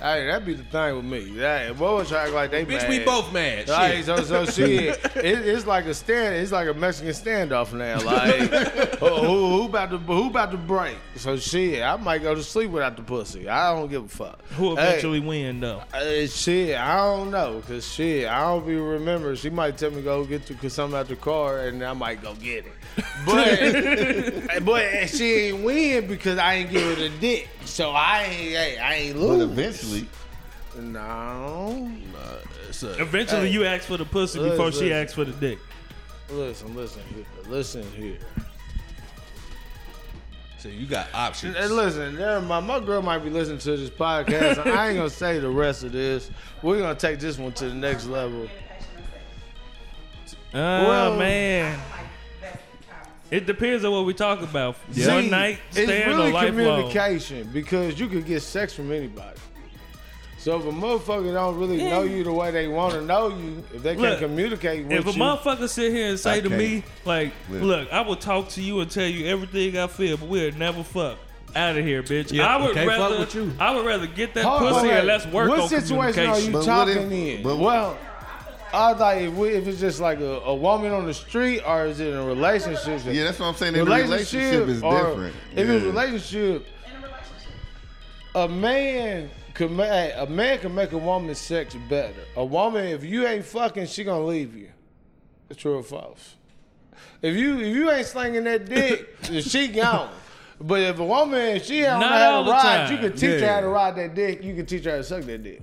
Hey, that be the thing with me. Hey, boys try to act like they Bitch, mad. we both mad. Right, Shit. so so shit. It, it's like a stand. It's like a Mexican standoff now. Like who, who, who about to who about to break? So shit, I might go to sleep without the pussy. I don't give a fuck. Who Hey, eventually win though? uh, shit, I don't know, cause shit, I don't be remember. She might tell me go get to cause something out the car, and I might go get it. But but she ain't win because I ain't give her the dick, so I ain't hey, I ain't But eventually, No, It's a- Eventually Hey. you ask for the pussy Listen, before she listen. asks for the dick. listen, listen here, listen here. so you got options. And listen, there, my, my girl might be listening to this podcast. I ain't gonna say the rest of this. We're gonna take this one to the next level. Oh Well- man. It depends on what we talk about. See, One night it's stand really or lifelong. communication because you could get sex from anybody. So if a motherfucker don't really know you the way they want to know you, if they Look, can't communicate with you. If a you, motherfucker sit here and say I to me, like, Yeah. look, I will talk to you and tell you everything I feel, but we'll never fuck. Out of here, bitch. Yeah, I would can't fuck rather with you. I would rather get that Hold on, pussy wait. and let's work what on situation are communication. you But what talking if- in? but- well, I was like, if, we, if it's just like a, a woman on the street, or is it in a relationship? Yeah, that's what I'm saying. In a relationship is or different. If it's a Yeah. relationship, a man could ma- hey, a man can make a woman's sex better. A woman, if you ain't fucking, she gonna leave you. It's True or false? If you if you ain't slinging that dick, she gone. But if a woman she don't know how to ride, time. you can teach her how to ride that dick. You can teach her how to suck that dick.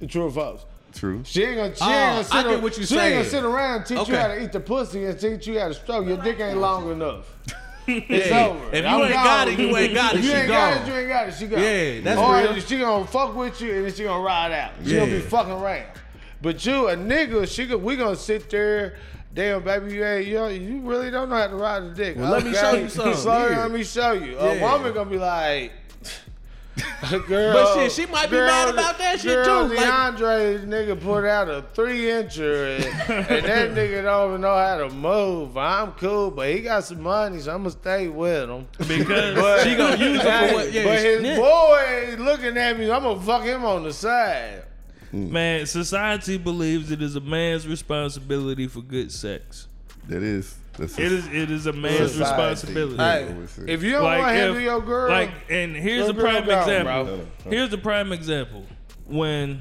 It's True or false? True. She ain't gonna, she Oh, ain't gonna sit, get ar- what you she ain't gonna sit around and teach Okay. you how to eat the pussy and teach you how to stroke. Your dick ain't long enough. It's Yeah. over. If you I'm ain't got it, you ain't got it, If you she ain't got it, you ain't got it. She gone. Yeah, that's or real. she gonna fuck with you and then she gonna ride out. She gonna be fucking around. But you, a nigga, she go, we gonna sit there. Damn, baby, you ain't, you, you really don't know how to ride a dick. Well, let me show you something. Slow Here. down, let me show you. A Yeah. woman gonna be like, girl. But shit, she might be girl, mad about that shit girl, too, like- DeAndre, nigga, put out a three incher, and, and that nigga don't even know how to move. I'm cool, but he got some money, so I'm gonna stay with him. because She gonna use it for what? Yeah, but his yeah. boy looking at me, I'm gonna fuck him on the side. Hmm. man, society believes it is a man's responsibility for good sex. That is. That's It is it is a man's Society. responsibility. Hey, Hey, if you don't want to handle if- your girl, Like, and here's Your a prime gone, example. bro. Here's the prime example. When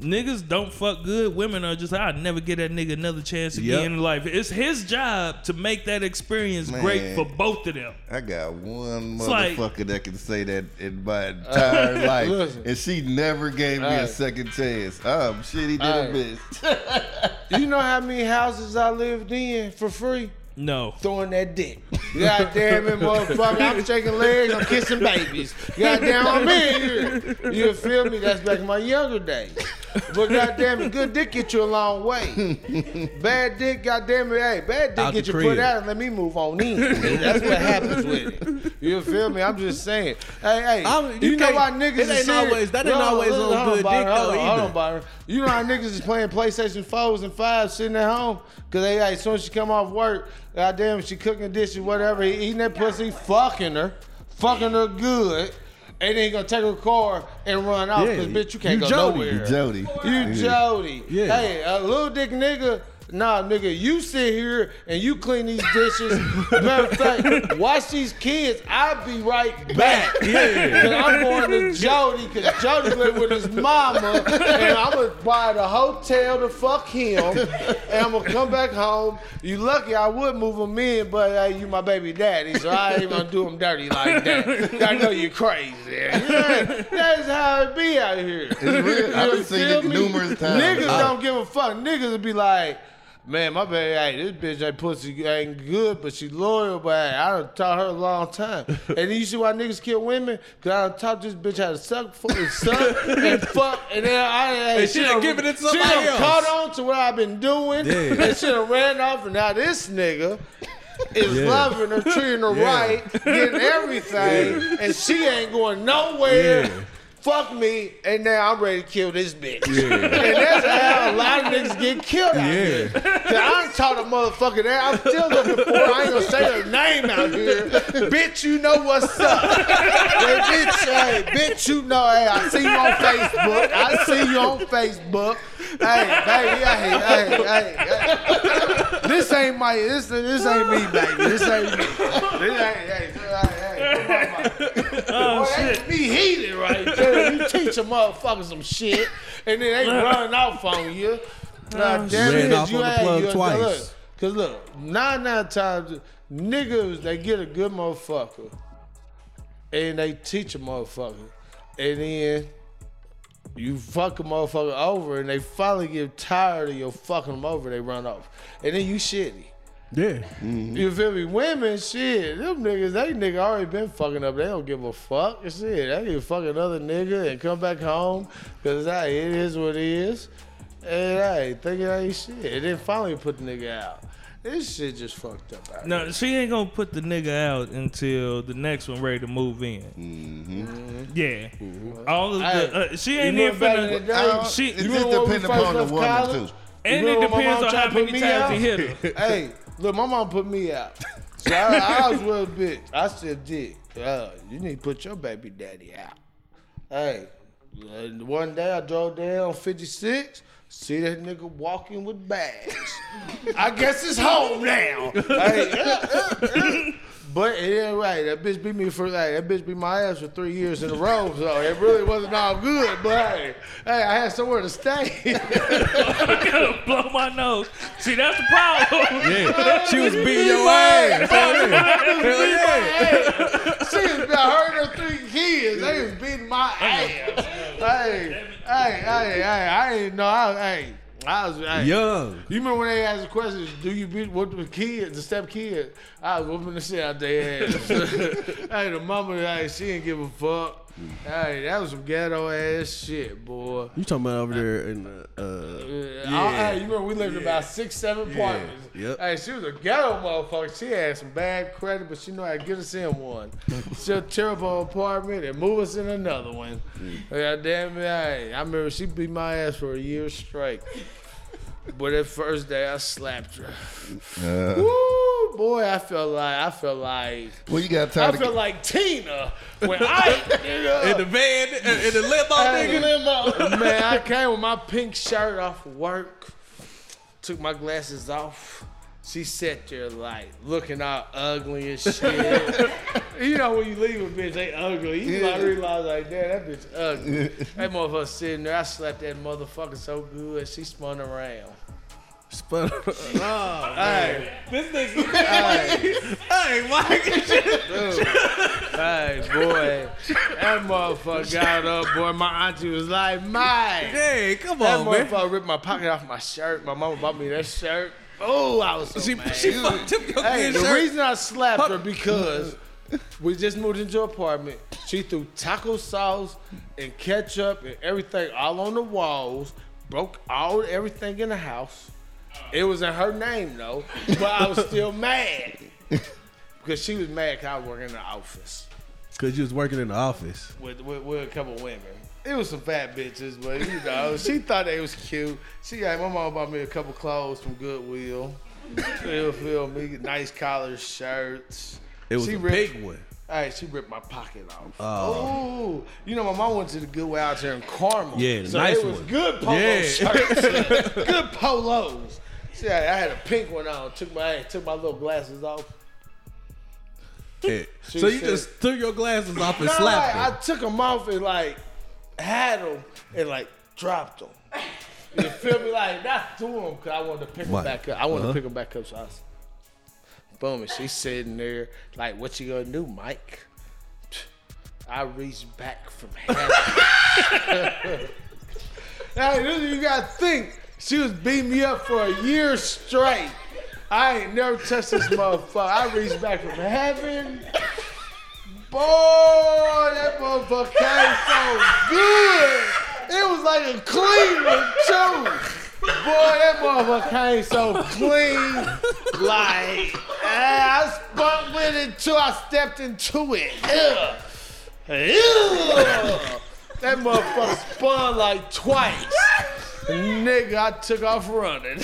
niggas don't fuck good, women are just, I'd never get that nigga another chance again Yep. in life. It's his job to make that experience great for both of them. I got one like- motherfucker that can say that in my entire life, listen. and she never gave me Hey. a second chance. I'm shitty Hey. little bitch. you know how many houses I lived in for free? No. Throwing that dick. God damn it, motherfucker. I'm shaking legs, I'm kissing babies. God damn, I'm in here. You feel me? That's back in my younger days. But God damn it, good dick get you a long way. Bad dick, God damn it, hey, bad dick get you put out and let me move on in. That's what happens with it. You feel me? I'm just saying. Hey, hey, I'm- you, you know why niggas it is ain't serious? always- that ain't Hold on, always hold on hold good dick, hold though, on, Hold either. on, Byron. You know how niggas is playing PlayStation 4s and 5s sitting at home? Cause they like, as soon as you come off work, goddamn, she cooking dishes, whatever, he eating that pussy, fucking her, fucking her good, and then he gonna take her car and run off. Yeah, Cause bitch, you can't you go Jody. nowhere. You Jody. You. Jody. Yeah. Hey, a little dick nigga. Nah, nigga, you sit here and you clean these dishes. Matter of fact, watch these kids. I'll be right back. Yeah. Cause I'm going to Jody, cause Jody live with his mama, and I'm gonna buy the hotel to fuck him, and I'm gonna come back home. You lucky I would move him in, but hey, you my baby daddy, so I ain't gonna do him dirty like that. I know you crazy. Yeah, that's how it be out here. It's real. I've seen it me? numerous times. Niggas I- don't give a fuck. Niggas would be like, man, my baby, hey, this bitch ain't pussy ain't good, but she loyal, but hey, I done taught her a long time. and you see why niggas kill women? Cause I done taught this bitch how to suck, fuck, and suck, and fuck, and then I, hey, And she done done- giving it to She somebody done else. caught on to what I've been doing, Yeah. and she done ran off, and now this nigga is Yeah. loving her, treating her Yeah. right, getting everything, and she ain't going nowhere. Yeah. Fuck me, and now I'm ready to kill this bitch. And that's how a lot of niggas get killed out here. 'Cause I ain't taught a motherfucker that. I'm still looking for her. I ain't gonna say her name out here. bitch, you know what's up. hey, bitch, hey, bitch, you know, hey, I see you on Facebook. I see you on Facebook. Hey, baby, hey, hey, hey, hey. This ain't my, this, this ain't me, baby. This ain't me. This ain't, hey, hey, hey, come on. Oh Boy, shit. be heated right there. You teach a motherfucker some shit, and then they run off on you. Oh, God damn Ran it, off you on the had- plug you- twice. Look, Cause look, nine nine times niggas they get a good motherfucker, and they teach a motherfucker, and then you fuck a motherfucker over, and they finally get tired of your fucking them over, they run off, and then you shitty. Yeah. Mm-hmm. You feel me? Women, shit, them niggas, they nigga already been fucking up. They don't give a fuck. Shit, they can fuck another nigga and come back home because hey, it is what it is. And hey, think it ain't shit. And then finally put the nigga out. This shit just fucked up. Out No, she ain't gonna put the nigga out until the next one ready to move in. Mm-hmm. Yeah, all of Hey, the uh, she ain't remember even back in the finna. She- it just remember when we depends upon the woman college? too. And it depends on how many times out? he hit her. hey, look, my mom put me out. So I, I was with a bitch. I said, "Dick, uh, you need to put your baby daddy out." Hey, and one day I drove down 56. See that nigga walking with bags. I guess it's home now. Hey, but it ain't right. That bitch beat me for like that bitch beat my ass for three years in a row. So it really wasn't all good. But hey, hey, I had somewhere to stay. Blow my nose. See, that's the problem. Yeah, she was beating your ass. Hell yeah. she was hurting her three kids. They was beating my ass. Hey, hey, hey, hey, I ain't know. I, hey, I was hey. Young. You remember when they asked the question, do you beat what the kids, the step kids? I was whooping the shit out their ass. hey, the mama, hey, she didn't give a fuck. Hey, that was some ghetto ass shit, boy. You talking about over there in the uh Uh, Yeah. I- hey, you remember we lived in about six, seven apartments. Yep. Hey, she was a ghetto motherfucker. She had some bad credit, but she knew how to get us in one. She'll tear up our apartment and move us in another one. Yeah, damn it. Hey, I remember she beat my ass for a year straight. But that first day, I slapped her. Uh, Woo, boy, I felt like I felt like well, you got I time to felt like Tina when I in the van in, in the limo Hey, nigga. Man, I came with my pink shirt off of work, took my glasses off. She sat there like looking all ugly and shit. you know when you leave a bitch, they ugly. You might realize like, damn, that bitch ugly. that motherfucker sitting there, I slapped that motherfucker so good, she spun around. Spun- around. Oh, hey, This nigga. hey, hey, Mike. hey, boy, that motherfucker got up, boy. My auntie was like, Mike. Hey, come That on, man. motherfucker ripped my pocket off my shirt. My mama bought me that shirt. Oh, I was so She, mad. she fucked up your hey, the shirt. reason I slapped her because we just moved into an apartment. She threw taco sauce and ketchup and everything all on the walls. Broke all everything in the house. It was in her name though, but I was still mad because she was mad because I was working in the office Cause you was working in the office. with, with, with a couple women. It was some fat bitches, but you know, she thought they was cute. She my mom bought me a couple clothes from Goodwill. Feel feel me, nice collar shirts. It was She a ripped- big one. Hey, she ripped my pocket off. Oh. Oh, you know, my mom went to the Goodwill out here in Carmel. Yeah, the so nice it was one. good polo Yeah. shirts, good polos. See, I, I had a pink one on. Took my took my little glasses off. Yeah. So you said- just took your glasses off and No, slapped like, I took them off and like had them and like dropped them. You feel me? Like not threw them because I wanted to pick them Right. back up. I wanted Uh-huh. to pick them back up. So I was, boom, and she's sitting there like, "What you gonna do, Mike?" I reached back from heaven. hey, you gotta think. She was beating me up for a year straight. I ain't never touched this motherfucker. I reached back from heaven. Boy, that motherfucker came so good. It was like a Cleveland too. Boy, that motherfucker came so clean. Like, eh, I spun with it too. I stepped into it. Ugh. Ugh. That motherfucker spun like twice. Nigga, I took off running.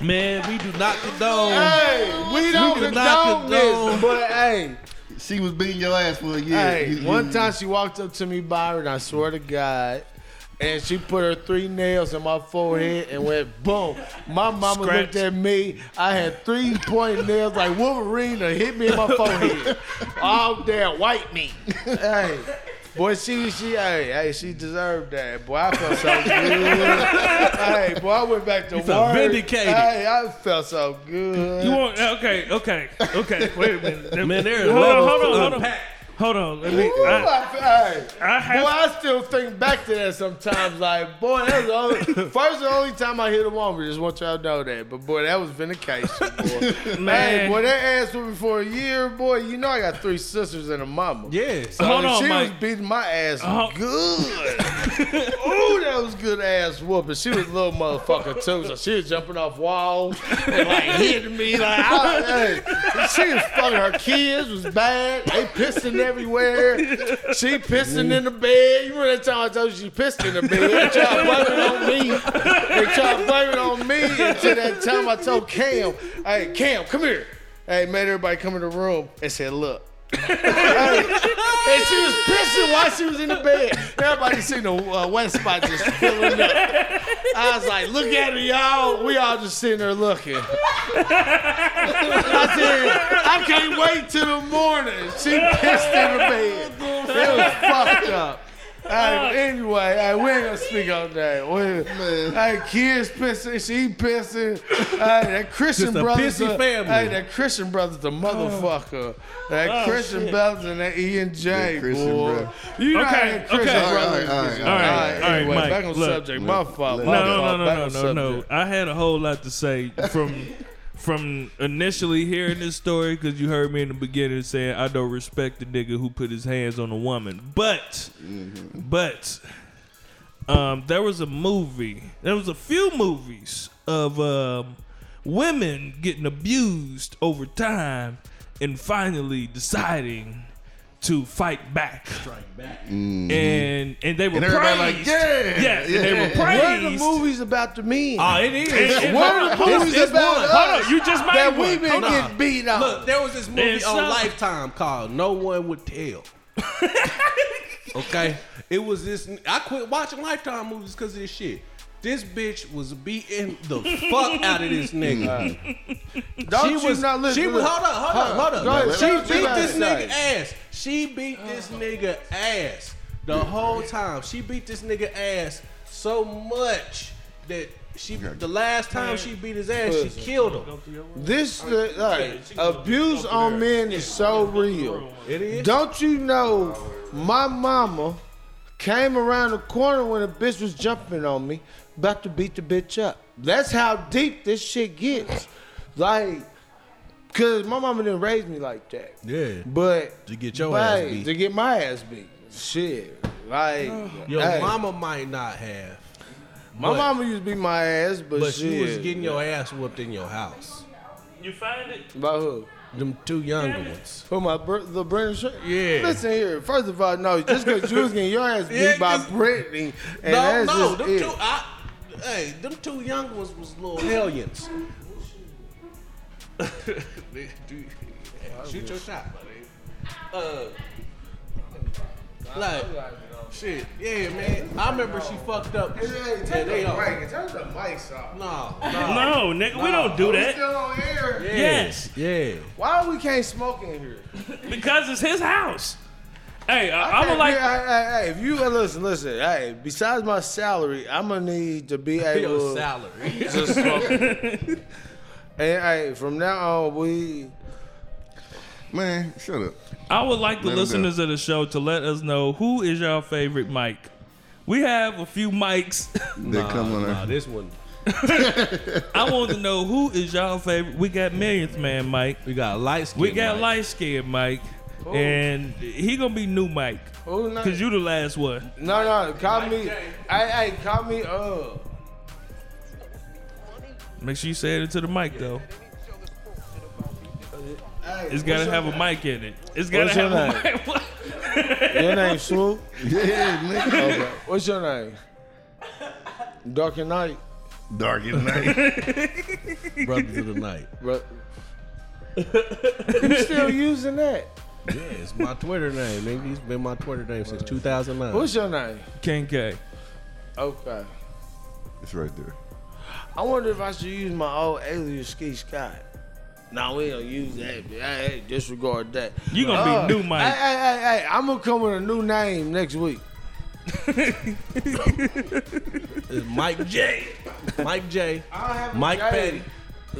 Man, we do not condone. hey, we don't do not condone this, but hey. She was beating your ass for a year. Hey, You- you- one time she walked up to me, Byron, I swear to God, and she put her three nails in my forehead and went boom. My mama Scratch. looked at me. I had three point nails like Wolverine and hit me in my forehead. All damn white meat. hey. Boy, she, she, hey, hey, she deserved that. Boy, I felt so good. hey, boy, I went back to work. felt vindicated. Hey, I felt so good. You want okay, okay, okay. Wait a minute, Man, there are hold on, hold on, hold on, unpack. Hold on. Let me. Ooh, I, I, hey, I have- boy, I still think back to that sometimes. Like, boy, that was the only, first the only time I hit a woman. Just want y'all to know that. But boy, that was vindication, boy. Man. Hey, boy, that ass with me for a year, boy. You know I got three sisters and a mama. Yeah. So Hold on, she Mike. was beating my ass Oh. good. Ooh, that was good ass whooping. She was a little motherfucker too, so she was jumping off walls and like hitting me. Like, I, hey, she was fucking her kids was bad. They pissing everywhere. She pissing in the bed. You remember that time I told you she pissed in the bed? They tried it on me. They tried it on me until that time I told Cam, "Hey, Cam, come here." Hey, made everybody come in the room and said, "Look." And she was pissing while she was in the bed. Everybody seen the uh, wet spot just filling up. I was like, look at her, y'all. We all just sitting there looking. I said, I can't wait till the morning. She pissed in the bed. It was fucked up. Hey, anyway, hey, we ain't gonna speak on that. We, hey, kids pissing, she pissing. Hey, that Christian Just a brothers, pissy uh, family. hey, that Christian brothers, the motherfucker. That Christian brothers and that E and J, That Christian boy. brother. You know Okay, how Christian okay. brothers. All right, all right, is. all right, All all right, anyway, Mike, back on look. subject. My fault. my no, no, no, no, no, no. I had a whole lot to say from from initially hearing this story because you heard me in the beginning saying I don't respect the nigga who put his hands on a woman, but but um, there was a movie. There was a few movies of um, women getting abused over time and finally deciding to fight back. Strike back. Mm-hmm. And and they were And everybody like, praised. yeah, yes, and they were yeah. What are the movies about the men? Oh, ah, it is. And- what are the movies it's about one. us Hold on, you just made that one. we been Hold on. getting beat up? Look, there was this movie And on some- Lifetime called No One Would Tell. okay? It was this. I quit watching Lifetime movies because of this shit. This bitch was beating the fuck out of this nigga. Don't she you was. not listen? she was. Hold up, hold up, hold up. Go ahead, she beat this nigga ass. She beat this nigga ass the whole time. She beat this nigga ass so much that she. The last time she beat his ass, she killed him. This uh, like, abuse on men is so real. It is. Don't you know my mama came around the corner when a bitch was jumping on me, about to beat the bitch up. That's how deep this shit gets. Like, cause my mama didn't raise me like that. Yeah. But To get your but, ass hey, beat. To get my ass beat. Shit. Like Your hey, mama might not have. My but- mama used to beat my ass, but, But shit. she was getting your ass whooped in your house. You find it? By who? Them two younger ones. Who my br- the Brendan shirt? Yeah. Listen here. First of all, no, just because you was getting your ass beat Yeah, by 'cause- Brittany, and no, that's no, just them it. two. I, hey, them two younger ones was little hellions. Shoot your shot, buddy. Uh, like, shit, yeah, man. I remember she fucked up. Yeah, they are. Turn the mics off. No, no. No, nigga, we don't do We that. still on air. Yes, Yeah. Why we can't smoke in here? because it's his house. Hey, I, I Hey, would like. Hey, hey, hey, if you uh, listen, listen. Hey, besides my salary, I'm gonna need to be able Your salary. to smoke. and hey, from now on, we Man, shut up. I would like the Let listeners of the show to let us know who is your favorite mic. We have a few mics. They come on Nah, this one. I want to know who is your favorite. We got millionth man Mike. We got light skin. We got Mike. light skinned Mike, and he gonna be new Mike who not, because you the last one. no no call me. Hey hey, call me. Uh, Make sure you say it into the mic though. hey, It's gotta have your a mic in it. It's gotta What's your have a name? mic. Your name Swoop? Yeah, nigga. Okay. What's your name? Dark and Night. Dark at night. Brothers of the night. But you still using that? Yeah, it's my Twitter name. Nigga. It's been my Twitter name since 2009. What's your name? King K. Okay. It's right there. I wonder if I should use my old alias Ski Scott. No, we don't use that. Hey, hey, disregard that. You gonna Uh, be new Mike. hey, hey, hey, I'm gonna come with a new name next week. It's Mike J. Mike J. I don't have a Mike J. Petty.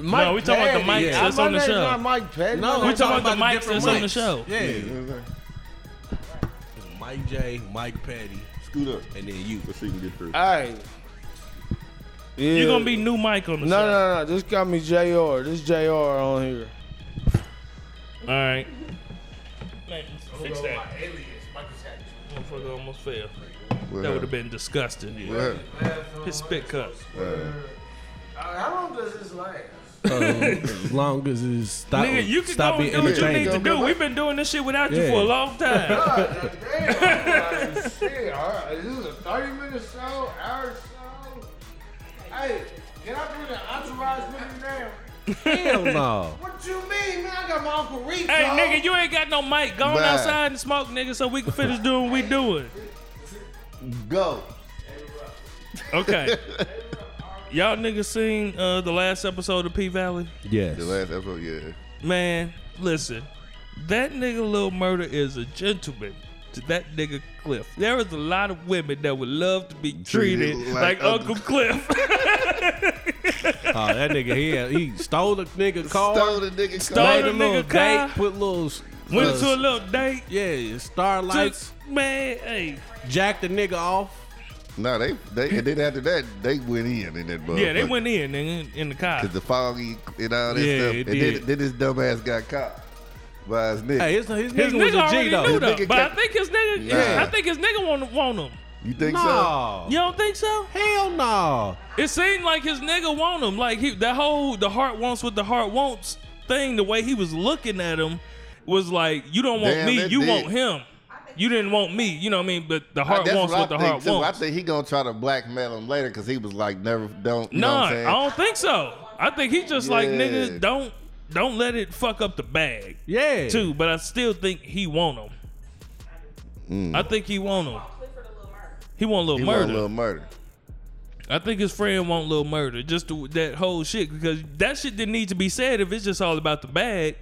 Mike No, we talking about the Petty. mics Yeah. that's My on the show. Not Mike Petty. No, We I'm talking about the different mics that's on the show. Yeah. Mike J, Mike Petty, Scoot up. and then you. Let's see if we get through. Hey. Yeah. You're gonna be new Mike on the No, show. no, no. Just got me JR. This JR on here. All right. Man, fix that. Motherfucker almost fell. What That would have been disgusting. What His spit cup. happened? How long does this last? Uh, as long as it's stop, Nigga, you can stop go and do what you need to do. We've been doing this shit without you for a long time. God damn. Like, shit. All right. Is a 30 minute show? Hour show? Hey, can I bring the entourage with me now? Hell no. What you mean, man? I got my Uncle Rico. hey, nigga, you ain't got no mic. Go on Bye. outside and smoke, nigga, so we can finish doing what we doing. Go. Okay. Y'all niggas seen uh, the last episode of P Valley? Yes. The last episode, yeah. Man, listen. That nigga Lil Murder is a gentleman to that nigga Cliff. There is a lot of women that would love to be treated, Treated like, like Uncle Cliff. Oh, that nigga he had, he stole the nigga car, Stole the nigga Stole car. made the a nigga car. date, put little Went uh, to a little date. yeah starlights, Just, man, hey. jacked the nigga off. No, they they and then after that they went in in that Yeah, they motherfucker. went in, nigga, in the car. Cause the foggy and all that Yeah, stuff. it and did. then, then this dumbass got caught by his nigga. Hey, his, his, His nigga was nigga a already though. knew His though, nigga but I kept- think his nigga, Nah. I think his nigga want want him. you think so? You don't think so? hell no. It seemed like his nigga want him. Like he, that whole the heart wants what the heart wants thing. The way he was looking at him was like, you don't want Damn, me, that you did. want him. You didn't want me. You know what I mean? But the heart That's wants what what I the think heart too. wants. I think he gonna try to blackmail him later because he was like, never, don't. You know Nah, what I'm I saying? don't think so. I think he just like Yeah. nigga, don't don't let it fuck up the bag. Yeah. Too, but I still think he want him. Mm. I think he want him. He want a little he murder. want a little murder. I think his friend want little murder. Just to, that whole shit because that shit didn't need to be said if it's just all about the bag.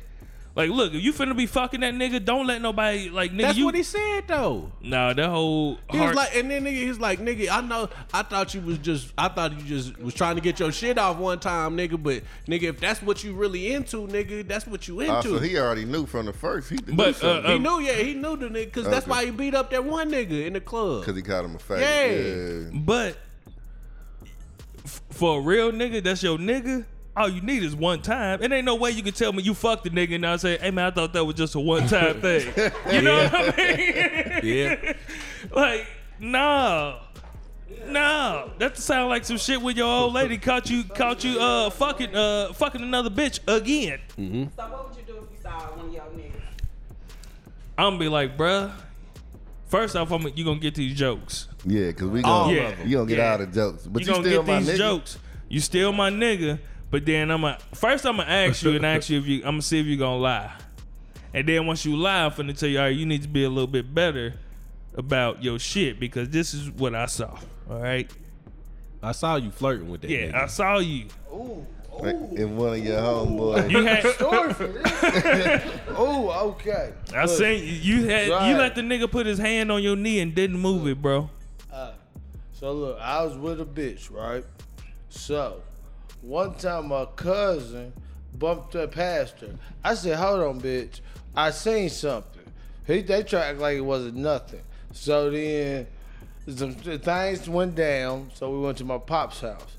Like, look, if you finna be fucking that nigga, don't let nobody like nigga. That's you, what he said though. Nah, that whole He heart, was like, and then nigga, he's like, nigga, I know, I thought you was just, I thought you just was trying to get your shit off one time, nigga. But nigga, if that's what you really into, nigga, that's what you into. Oh, so he already knew from the first. He But, but, uh, He uh, knew, yeah, he knew the nigga, because that's why he beat up that one nigga in the club. because he called him a faggot. Yeah. Yeah. but for a real nigga, that's your nigga. All you need is one time. It ain't no way you can tell me you fucked the nigga and I say, hey man, I thought that was just a one time thing. You know what I mean? Yeah. like, no. No, that sound like some shit when your old lady caught you caught you uh fucking uh fucking another bitch again. Mm-hmm. So what would you do if you saw one of your niggas? I'm gonna be like, bruh. First off, I'm you gonna get these jokes. Yeah, because we gonna, of them. you gonna get Yeah. all the jokes. But You you, gonna still get my these nigga. jokes. You still my nigga, but then I'm gonna first I'm gonna ask you and ask you if you I'm gonna see if you're gonna lie. And then once you lie, I'm finna tell you, all right, you need to be a little bit better about your shit because this is what I saw. All right. I saw you flirting with that Yeah, nigga. I saw you. Like, if one of your homeboys. You had Story for this. oh, okay. I Look, seen you had Right. you let the nigga put his hand on your knee and didn't move it, bro. So look, I was with a bitch, right? So one time my cousin bumped up past her. I said, "Hold on, bitch. I seen something." He they tried to act like it wasn't nothing. So then some things went down. So we went to my pop's house.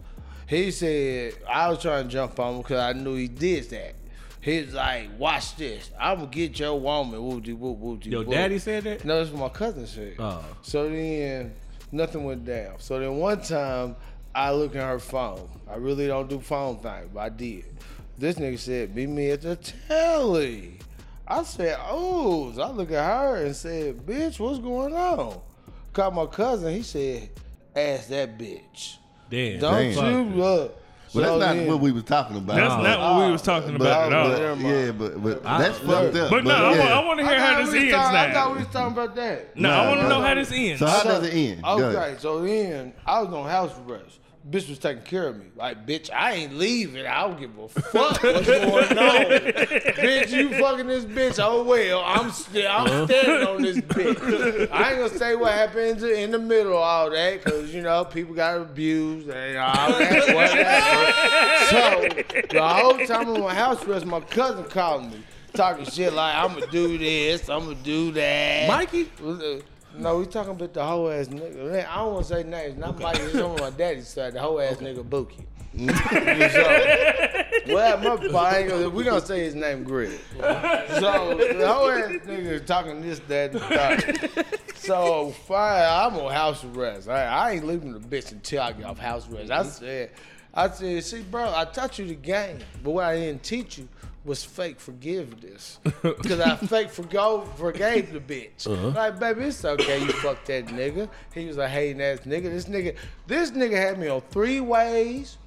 He said I was trying to jump on him because I knew he did that. He was like, "Watch this. I'm gonna get your woman." Woo-de, woo, woo-de, Your daddy said that? No, that's what my cousin said. Oh. So then nothing went down. So then one time I look at her phone. I really don't do phone things, but I did. This nigga said, meet me at the telly. I said, oh. So I look at her and said, bitch, what's going on? Called my cousin. He said, ask that bitch. Damn. Don't Damn. you look. But that's not then- what we was talking about. That's Oh. not what we was talking But, about at all. but- yeah, but but I- that's fucked up. But no, I, yeah. want, I want to hear how this we was ends talking- I thought we was talking about that. No, I want to nah. know how this ends. So how does it end? Go Okay, so then I was on house arrest. Bitch was taking care of me. Like, bitch, I ain't leaving. I don't give a fuck what's going on. bitch, you fucking this bitch. Oh well, I'm still I'm standing on this bitch. I ain't gonna say what happened in the middle of all that, cause you know people got abused and all that, whatever. So the whole time I'm on house arrest, my cousin called me. Talking shit like I'ma do this, I'ma do that. Mikey? No, we talking about the whole ass nigga. I don't want to say names. Not my, it's on my daddy's side. The whole ass nigga Bookie. so, well, my gonna, we gonna say his name Greg. So the whole ass nigga talking this, that, and that. So fine, I'm on house arrest. I, I ain't leaving the bitch until I get off house arrest. I said, I said, see, bro, I taught you the game, but what I didn't teach you was fake forgiveness. Because I fake forgo, forgave the bitch. Uh-huh. Like, baby, it's okay, you fuck that nigga. He was a hating ass nigga. This nigga, this nigga had me on three ways.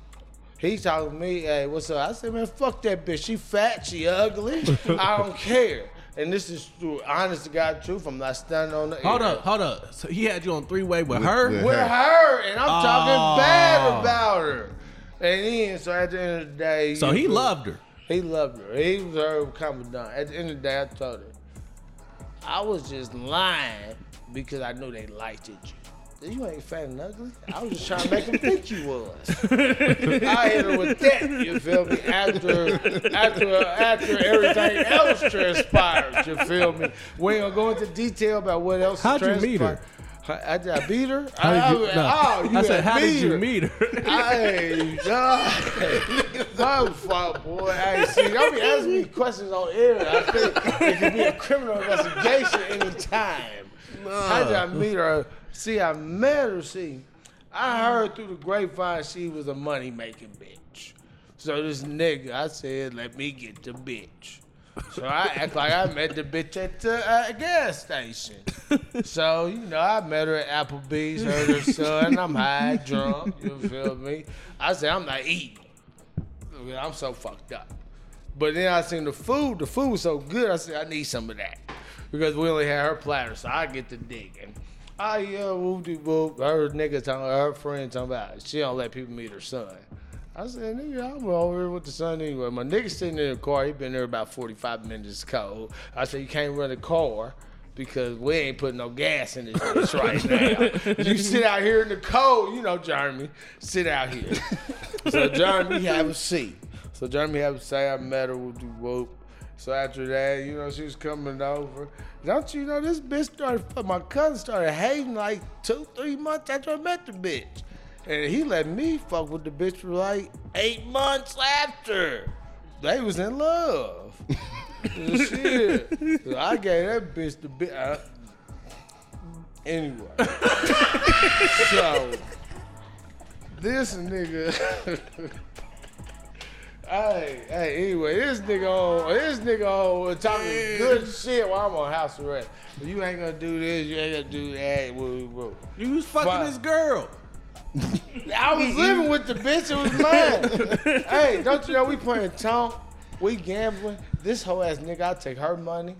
He talking to me, hey, what's up? I said, man, fuck that bitch. She fat, she ugly. I don't care. And this is true, honest to God truth. I'm not standing on the Hold air. up, hold up. So he had you on three way with her? with With her. her, and I'm talking Oh. bad about her. And then, so at the end of the day, So he know, loved her. He loved her. He was her confidant. At the end of the day, I told her, I was just lying because I knew they liked it. You ain't fat and ugly. I was just trying to make them think you was. I hit her with that. You feel me? After, after, after everything else transpired. You feel me? We ain't gonna go into detail about what else. How'd you meet her? I, I, I beat her. How did you, I, no. oh, you I said, how did you meet her? Hey, God. My fault, boy. Hey, see, y'all be asking me questions on air. I think it could be a criminal investigation anytime. How did I meet her? See, I met her. See, I heard through the grapevine she was a money making bitch. So this nigga, I said, let me get the bitch. So I act like I met the bitch at the uh, gas station. So, you know, I met her at Applebee's, heard her son, I'm high, drunk, you feel me? I said, I'm not eating. I'm so fucked up. But then I seen the food, the food was so good, I said, I need some of that. Because we only had her platter, so I get to digging. Oh yeah, whoop de whoop. Her nigga talking, her friend talking about she don't let people meet her son. I said, nigga, I'm over here with the son anyway. My nigga sitting in the car, he been there about 45 minutes cold. I said, you can't run a car because we ain't putting no gas in this bitch right now. you sit out here in the cold, you know, Jeremy, sit out here. so Jeremy have a seat. So Jeremy have a seat. I met her, with the whoop. So after that, you know, she was coming over. Don't you know this bitch started? My cousin started hating like two, three months after I met the bitch, and he let me fuck with the bitch for like eight months after. They was in love. Shit. So I gave that bitch the bit. Uh, anyway, so this nigga. Hey, hey, anyway, this nigga on, this nigga on talking good shit while I'm on house arrest. You ain't gonna do this, you ain't gonna do that. Woo, woo. You was fucking Fuck. this girl. I was living with the bitch, it was mine. hey, don't you know we playing tonk, we gambling. This whole ass nigga, I take her money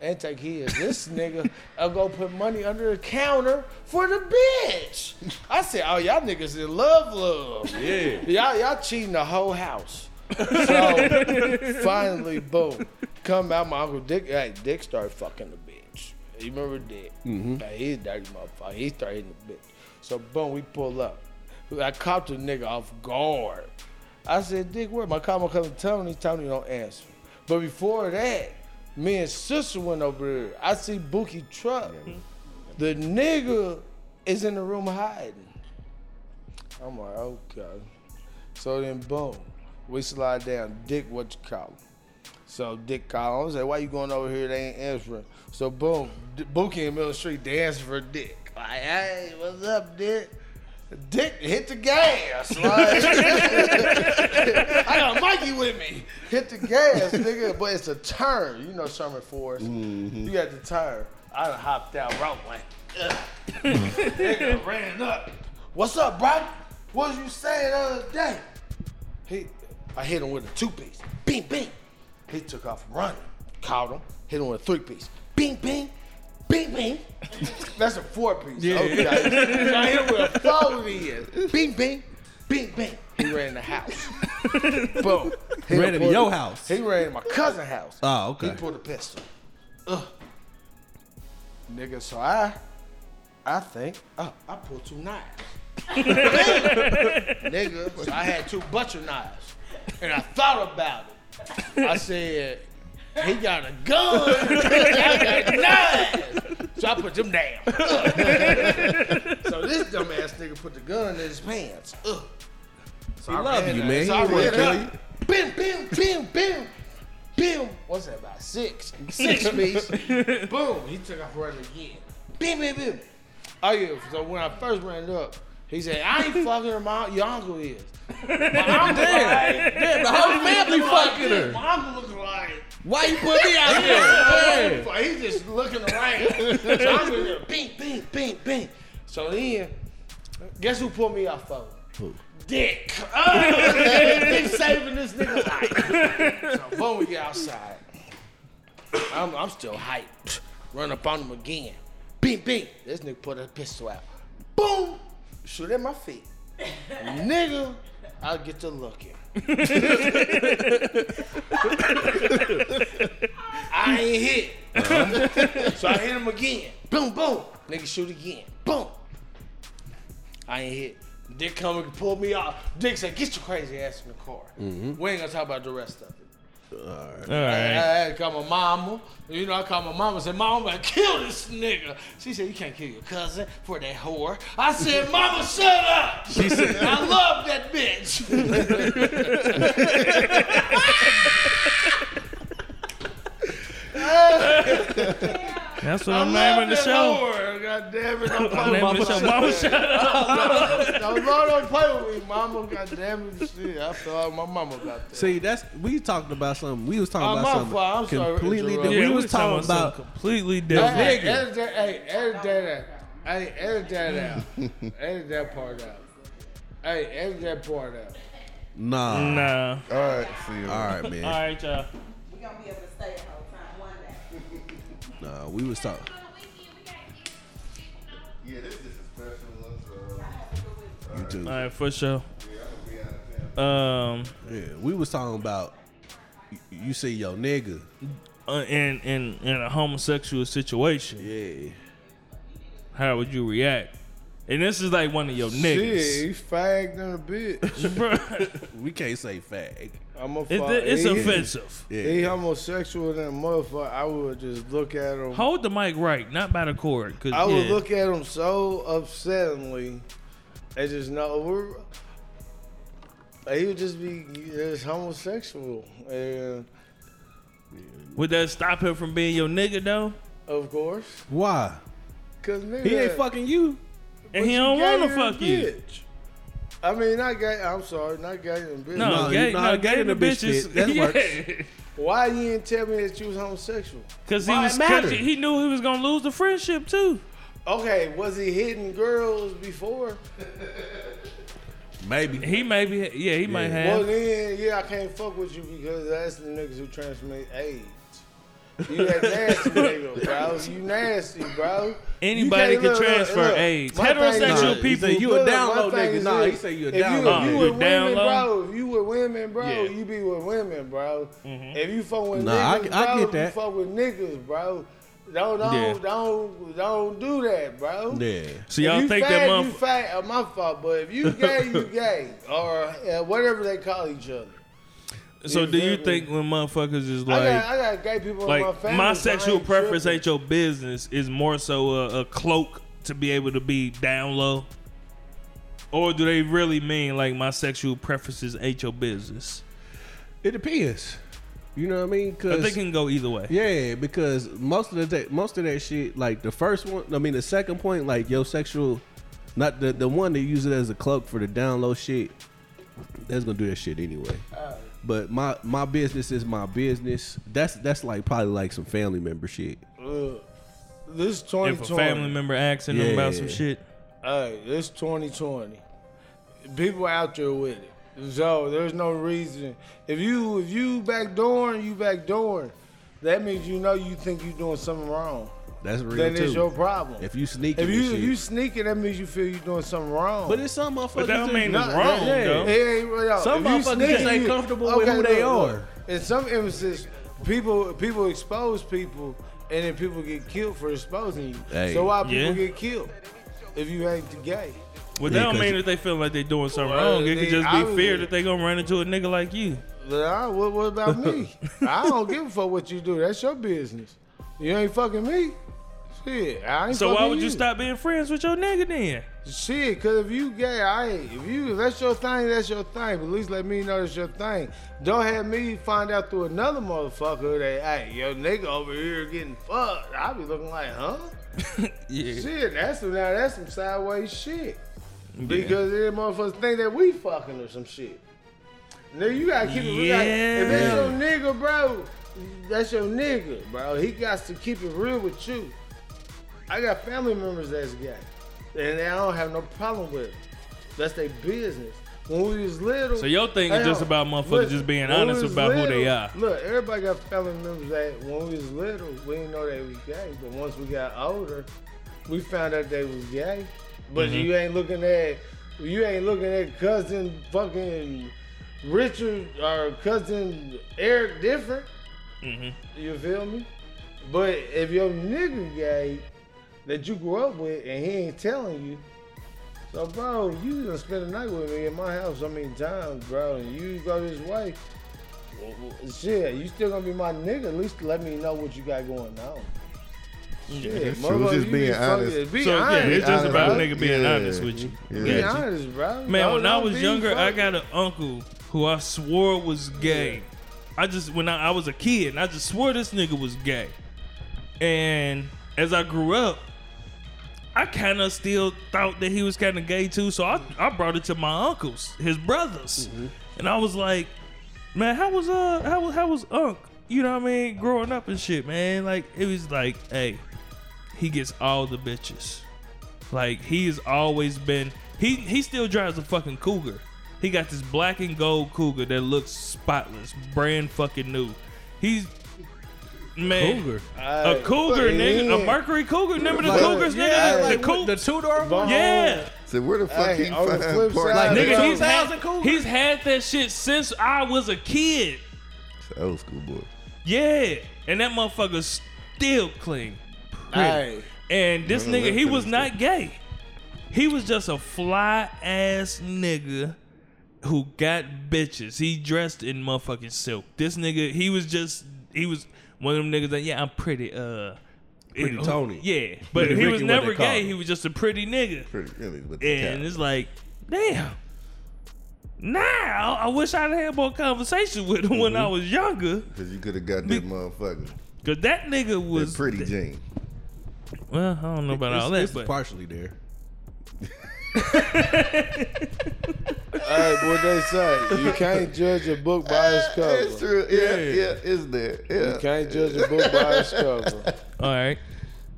and take his. This nigga, I'll go put money under the counter for the bitch. I said, oh, y'all niggas in love, love. Yeah. Y'all, y'all cheating the whole house. So finally, boom, come out. My uncle Dick, hey, Dick started fucking the bitch. You remember Dick? Mm-hmm. Hey, he's dirty motherfucker. He started hitting the bitch. So boom, we pull up. I caught the nigga off guard. I said, Dick, where? My car come to Tony. Tony don't answer. But before that, me and sister went over there. I see Bookie truck. The nigga is in the room hiding. I'm like, okay. So then, boom, we slide down. Dick, what you call him? So Dick. I said, why you going over here? They ain't answering. So boom, D- Bookie in Middle Street dancing for Dick. Like, hey, what's up, Dick? Dick hit the gas. Like, I got Mikey with me. Hit the gas, nigga. But it's a turn. You know Sherman Forest. Mm-hmm. You got the turn. I done hopped out rolling. nigga ran up. What's up, bro? What was you saying the other day? He, I hit him with a two piece. Bing, bing. He took off running. Caught him. Hit him with a three piece. Bing, bing. Bing, bing. That's a four piece. Yeah. Okay. I hit him with a four then. Bing, bing. Bing, bing. He ran in the house. Boom. He Ran into your house? He ran in my cousin's house. Oh, okay. He pulled a pistol. Ugh. Nigga, so I, I think, oh, I pulled two knives. Nigga, so I had two butcher knives. And I thought about it. I said, he got a gun. I got knives. So I put them down. so this dumbass nigga put the gun in his pants. Ugh. So He I love you, man. So I ran kill you. Bim, bim, bim, bim, bim. What's that about? Six. Six piece. Boom. He took off running again. Bim, bim, bim. Oh yeah. So when I first ran up, he said, I ain't fucking her, my your uncle is. My uncle like, Damn, the whole family fucking her. my uncle looking like Why you put me out there? yeah. He's just looking around. so I'm in there, bing, bing, bing, bing. So then, guess who pulled me off of? Who? Dick. Oh, Dick saving this nigga life. So boom, we get outside. I'm, I'm still hyped. Run up on him again. Bing, bing. This nigga put a pistol out. Boom. Shoot at my feet. nigga, I'll get to looking. I ain't hit. Uh-huh. so I hit him again. Boom, boom. Nigga shoot again. Boom. I ain't hit. Dick come and pull me off. Dick said, get your crazy ass in the car. Mm-hmm. We ain't gonna talk about the rest of it. All I. I had to call my mama. You know, I called my mama and said, Mama, I'm gonna kill this nigga. She said, You can't kill your cousin for that whore. I said, Mama, shut up. She said, I love that bitch. That's what I I'm love naming the show. whore. God damn it, don't play I'm with naming the show. Mama, shut up. No, no, don't play with me, mama. God damn it, shit. I feel like my mama got that. See, that's we talked about something. We was talking Oh, about my something fault. I'm sorry completely interrupt. different. Yeah, we was talking about something completely Hey, different. hey, edit that, hey, edit that out. Hey, edit that out. edit that part out. Hey, edit that part out. nah. Nah. All right, see you. All right, man. All right, y'all. We gonna be able to stay the whole time one day. Nah, we was talking. Yeah, this is a special one. So, You too. All right, for sure. yeah, I'm gonna be out of town. Um, Yeah, we was talking about. You, you see your nigga. uh, in in in a homosexual situation, Yeah. how would you react? And this is like one of your Shit, niggas, he fagged in a bitch. bro. We can't say fag. I'm a It's, fuck. it's he, offensive. Yeah. He homosexual than a motherfucker. I would just look at him. Hold the mic right, not by the cord. Cause I would yeah. look at him so upsettingly. and just know we're. He would just be just homosexual, and Would that stop him from being your nigga though? of course, Why? cause nigga, He ain't fucking you. And he don't want to than a fuck you. Bitch. I mean, not gay. I'm sorry, not gay and bitch. No, No, gay, you no, not gay gay and the the bitch bitches. fit. That yeah. Why you didn't tell me that you was homosexual? Cause he Why was, it cause he knew he was gonna lose the friendship too. Okay, was he hitting girls before? Maybe. He maybe, yeah, he might have. Well then, yeah, I can't fuck with you because that's the niggas who transmit AIDS. You that nasty nigga, bro. You nasty, bro. Anybody can look, transfer look, AIDS. my thing is- Heterosexual Nah, he people. you a Look, down my low nigga. Nah, he said you a if you, low If you nigga. with You down women, low? bro, if you with women, bro, Yeah. you be with women, bro. If you fuck with Nah, niggas, I bro, get that. you fuck with niggas, bro. Don't don't Yeah. don't don't do that, bro. Yeah. So If y'all you think fag, that you motherfucker? fag, uh, my fault, but if you gay, you gay, or uh, whatever they call each other. So You do you think when motherfuckers is I like, got I got gay people in my like family. my so I sexual ain't preference tripping. ain't your business is more so a, a cloak to be able to be down low? Or do they really mean like my sexual preferences ain't your business? It depends. You know what I mean? Cause think it can go either way. yeah, because most of the most of that shit, like the first one, I mean the second point, like your sexual, not the the one that use it as a cloak for the down low shit. That's gonna do that shit anyway. But my my business is my business. That's that's like probably like some family member shit. Look, this If 2020. a family member asking them about some Yeah. shit, Hey, this 2020. People out there with it. So there's no reason. If you if you backdooring, you backdooring. That means you know you think you're doing something wrong. That's real Then too. it's your problem. if you sneaking, If you shit. if you sneaking, that means you feel you're doing something wrong. but it's some motherfuckers. but that don't that- mean Not- it's wrong that- though. It ain't real. Some If you motherfuckers just ain't you- comfortable with who they are. In some instances, people people expose people, and then people get killed for exposing you. Hey. So why people Yeah. get killed if you ain't gay? Well, Yeah, that don't mean that they feel like they doing something Well, wrong. It could just be was- fear that they gonna run into a nigga like you. Nah, what, what about me? I don't give a fuck what you do. That's your business. You ain't fucking me. Shit, I ain't So why would you stop being friends with your nigga then? Shit, cause if you gay, I ain't. If you if that's your thing, that's your thing. But at least let me know that's your thing. Don't have me find out through another motherfucker that hey, your nigga over here getting fucked. I be looking like, huh? Yeah. Shit, that's some now that's some sideways shit. Because them motherfuckers think that we fucking or some shit. Nigga, you gotta keep it real. Like, if that's your nigga, bro, that's your nigga, bro. He got to keep it real with you. I got family members that's gay. And I don't have no problem with it. That's their business. When we was little. So your thing is just about motherfuckers listen, just being honest about who they are. Look, everybody got family members that when we was little, we didn't know they was gay. But once we got older, we found out they was gay. But Mm-hmm. you ain't looking at you ain't looking at cousin fucking Richard or cousin Eric different. Mm-hmm. You feel me? But if your nigga gay that you grew up with and he ain't telling you, so bro, you done spend the night with me in my house so many times, bro, and you go this way. well, well, Shit, you still gonna be my nigga. At least let me know what you got going on. Shit, That's true. motherfucker, Just you being be honest. Be So yeah, honest. it's just honest, about bro. nigga being Yeah. honest with you. Yeah. Be Got honest, bro. Man, Don't- when I was be younger, I got an uncle who I swore was gay. I just when I, I was a kid, and I just swore this nigga was gay. And as I grew up, I kind of still thought that he was kind of gay too. So I, I brought it to my uncles, his brothers, and I was like, "Man, how was uh how was how was Unc? You know what I mean? Growing up and shit, man. Like it was like, hey, he gets all the bitches. Like he has always been he he still drives a fucking cougar. He got this black and gold cougar that looks spotless, brand fucking new. He's man Cougar? a cougar, nigga, a. Mercury cougar. Remember the Like- cougars, nigga? Yeah, the like cou- with the two door Bone. yeah. So where the fuck Hey, he on the find flip parts? side, Nigga, he's had, he's had that shit since I was a kid. Old school boy. Yeah. And that motherfucker's still clean. Hey, And this No, no, nigga, he was finish not gay. He was just a fly ass nigga who got bitches. He dressed in motherfucking silk. This nigga, he was just he was one of them niggas that yeah, I'm pretty uh Pretty eh, Tony. Yeah. But Pretty he Ricky, was never gay. him. He was just a pretty nigga. Pretty really with the And cap. it's like, damn. Now I wish I'd had more conversation with him when Mm-hmm. I was younger. Cause you could have got that motherfucker. Cause that nigga was That pretty Gene. Well, I don't know about It's, all that, it's but partially there. Hey, what they say? You can't judge a book by its cover. It's true. Yeah, yeah, it's there. Yeah. You can't judge a book by its cover. all right.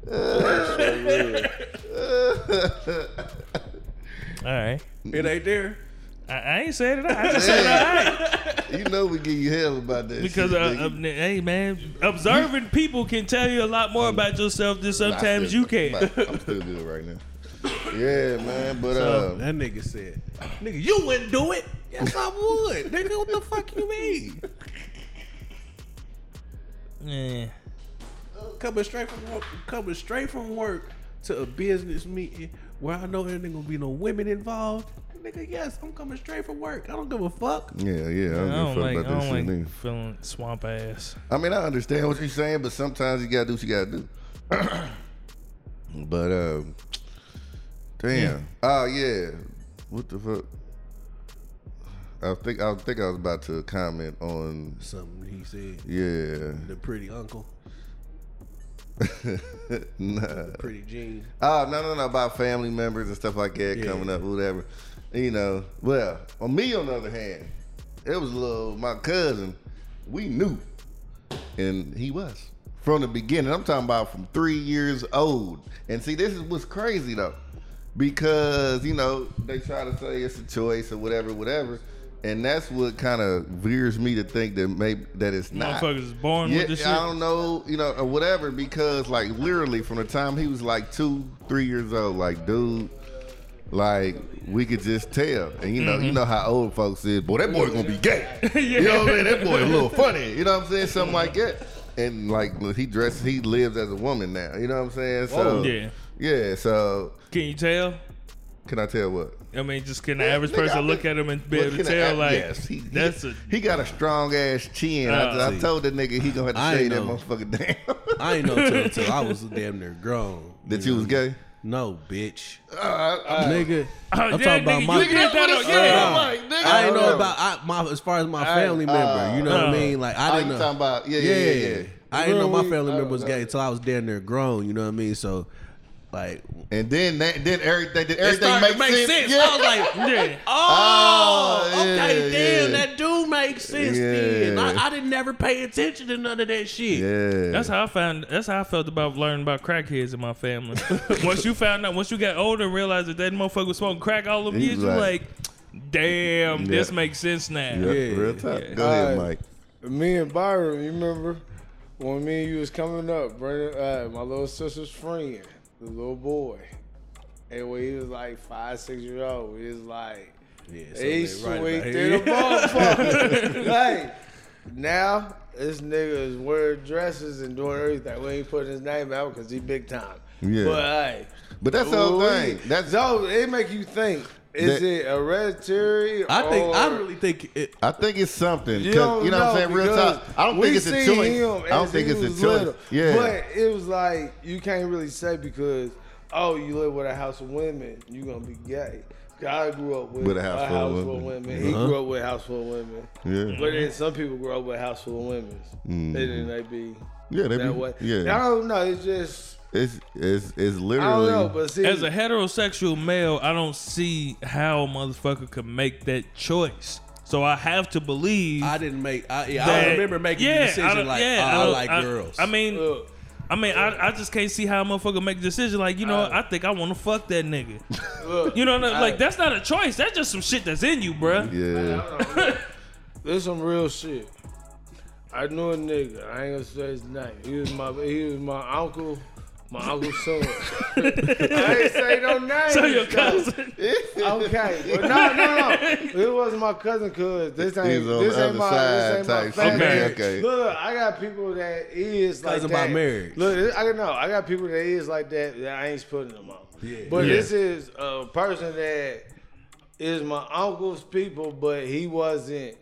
All right. It ain't there. I, I ain't said it. I just said all right you know we give you hell about that because shit, uh, uh, hey man, observing people can tell you a lot more about yourself than sometimes still- you can. but I'm still good right now. Yeah, man. But So- uh, That nigga said, "Nigga, you wouldn't do it." Yes, I would. nigga, what the fuck you mean? Yeah. Coming straight from work, coming straight from work to a business meeting where I know there ain't gonna be no women involved. Nigga, yes, I'm coming straight from work. I don't give a fuck. yeah, yeah. I I don't, give a don't fuck like. I about that don't shit. like neither. feeling swamp ass. I mean, I understand what you're saying, but sometimes you gotta do what you gotta do. but um, damn. Oh yeah. What the fuck? I think I think I was about to comment on Something he said. yeah. The pretty uncle, nah. pretty Gene. Oh no no no about family members and stuff like that Yeah. coming up, whatever. You know, well, on me on the other hand, it was a little my cousin. We knew, and he was from the beginning. I'm talking about from three years old. And see, this is what's crazy though, because you know they try to say it's a choice or whatever, whatever. And that's what kind of veers me to think that maybe that it's not. Motherfuckers is born Yeah, with this shit. I don't know, you know, or whatever, because like literally from the time he was like two, three years old, like dude, like we could just tell. And you know, Mm-hmm. you know how old folks is, boy, that boy gonna be gay. You know what I mean? That boy a little funny. You know what I'm saying? Something like that. And like he dresses, he lives as a woman now. You know what I'm saying? So Yeah. Yeah. So Can you tell? Can I tell what? I mean, just can the Yeah, average nigga, person I look been- at him and be able to can I- tell like yes, he, that's he, a he got a strong ass chin. I, Uh, I see. told the nigga he gonna have to I shave that motherfucker down. I ain't know till, till I was damn near grown. that you was gay. No, bitch. Uh, nigga. Oh, I'm yeah, talking about nigga, my. you did that on- Uh, yeah. like, nigga, I ain't know about I, my as far as my family member. You know what uh, I mean? Like I didn't know. talking about yeah, yeah, yeah. yeah. I didn't know my family member was gay until I was damn near grown. You know what I mean? So, like, And then that, then everything, did it everything started make, sense. sense. Yeah. I was like, yeah. oh, Oh, okay, yeah, damn, yeah. that do make sense. Then I, I didn't never pay attention to none of that shit. yeah. That's how I found. That's how I felt about learning about crackheads in my family. once you found out, once you got older and realized that that motherfucker was smoking crack all them He years, you like- like, damn, this makes sense now. yeah, Yeah. real talk. Yeah. Go ahead, Mike. Me and Byron, you remember when me and you was coming up, bringing uh, my little sister's friend, the little boy, and when he was like five, six years old, he was like, Yeah, sweet right to the motherfucker. like now, this nigga is wearing dresses and doing everything. We ain't putting his name out because he big time. Yeah. But hey, But that's the whole thing. That's so it make you think. Is That- it hereditary? I think I really think it. I think it's something. You 'cause, don't you know what I'm saying? Real talk. I don't think it's a seen choice. him I don't think it's a was choice. little. Yeah. But it was like you can't really say because oh you live with a house of women you're gonna be gay. I grew up with, With a house full of full of women. women. He Uh-huh. grew up with a house full of women. Yeah. But then some people grow up with a house full of women. And then they be Yeah, they that be, way. yeah. I don't know. It's just It's it's it's I literally don't know. But see, As a heterosexual male, I don't see how a motherfucker could make that choice. So I have to believe. I didn't make. I, yeah, I remember making yeah, the decision don't- like yeah, oh, I, don't- like girls. I mean, look, I mean, I, I just can't see how a motherfucker make a decision like, you know, what, I think I want to fuck that nigga. look, You know, like that's not a choice. That's just some shit that's in you, bruh. yeah. There's some real shit. I knew a nigga. I ain't gonna say his name. He was my he was my uncle, my uncle's son. I ain't say no name. So your cousin. Okay, but no, no, no. It wasn't my cousin, cause this ain't He's on this the ain't other my side this ain't my family. shit. Okay. Look, look, I got people that is like Cousin that. by marriage. Look, I know I got people that is like that that I ain't putting them on. Yeah. But Yeah. this is a person that is my uncle's people, but he wasn't.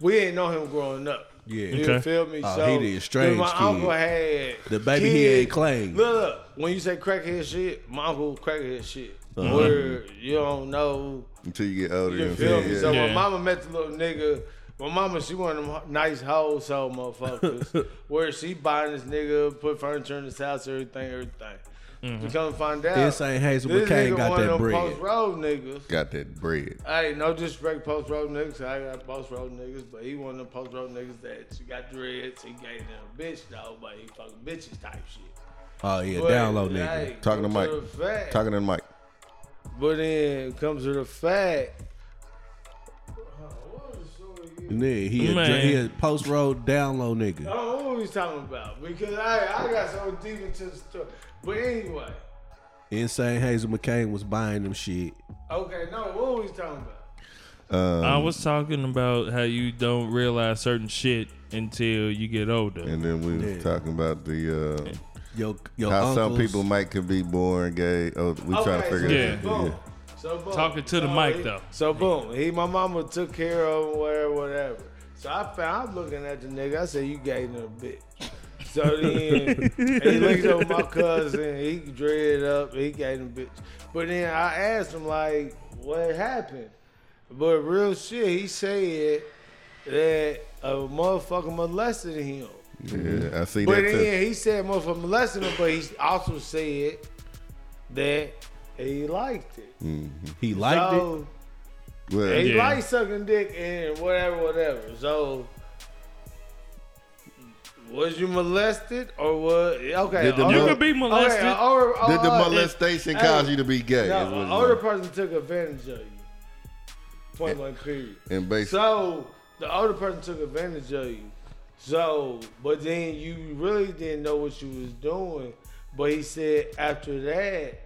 We didn't know him growing up. Yeah. you Okay. feel me? Oh, so he did estranged my kid. uncle had The baby he ain't claimed. Look, look, when you say crackhead shit, my uncle crackhead shit. Uh-huh. Where you don't know, Until you get older. you and feel feel me? So yeah. Yeah. my mama met the little nigga. My mama, she one of them nice wholesale motherfuckers. where she buying this nigga, put furniture in his house, everything, everything. Mm-hmm. To come find out, This ain't Hazel this McCain nigga got one that of them bread. Post road niggas. Got that bread. Hey, no disrespect, post road niggas. I got post road niggas, but he one of them post road niggas that she got dreads. He gave them a bitch though, but he fucking bitches type shit. oh yeah, But, down low nigga. hey, Talking to Mike. the fact- Talking to Mike. But then comes to the fact. Nigga, he a, Man. he a post road down low nigga. Oh, what we talking about? Because I I got so deep into the story. But anyway, Insane Hazel McCain was buying them shit. okay, no, what were we talking about? Um, I was talking about how you don't realize certain shit until you get older. and then we Yeah. was talking about the uh, Yo, yo, how some people might could be born gay. Oh, we trying to figure so Yeah. it out. boom. Yeah. So boom. Talking to the So mic, he- though. So boom, he my mama took care of him, whatever, whatever. So I found I'm looking at the nigga. I said, "You gave him a bitch." So then he looked over my cousin. He dread up. He gave him bitch. But then I asked him like, "What happened?" But real shit, he said that a motherfucker molested him. Yeah, I see But that too. then he said motherfucker molested him, but he also said that he liked it. Mm-hmm. He liked it. Well, He Yeah. likes sucking dick and whatever, whatever. So, was you molested or what? Okay, Did the older- You could be molested. Okay, older- Did the molestation hey, cause you to be gay? No, is an older like. person took advantage of you. Point blank period. And basically, So the older person took advantage of you. So, but then you really didn't know what you was doing. But he said after that,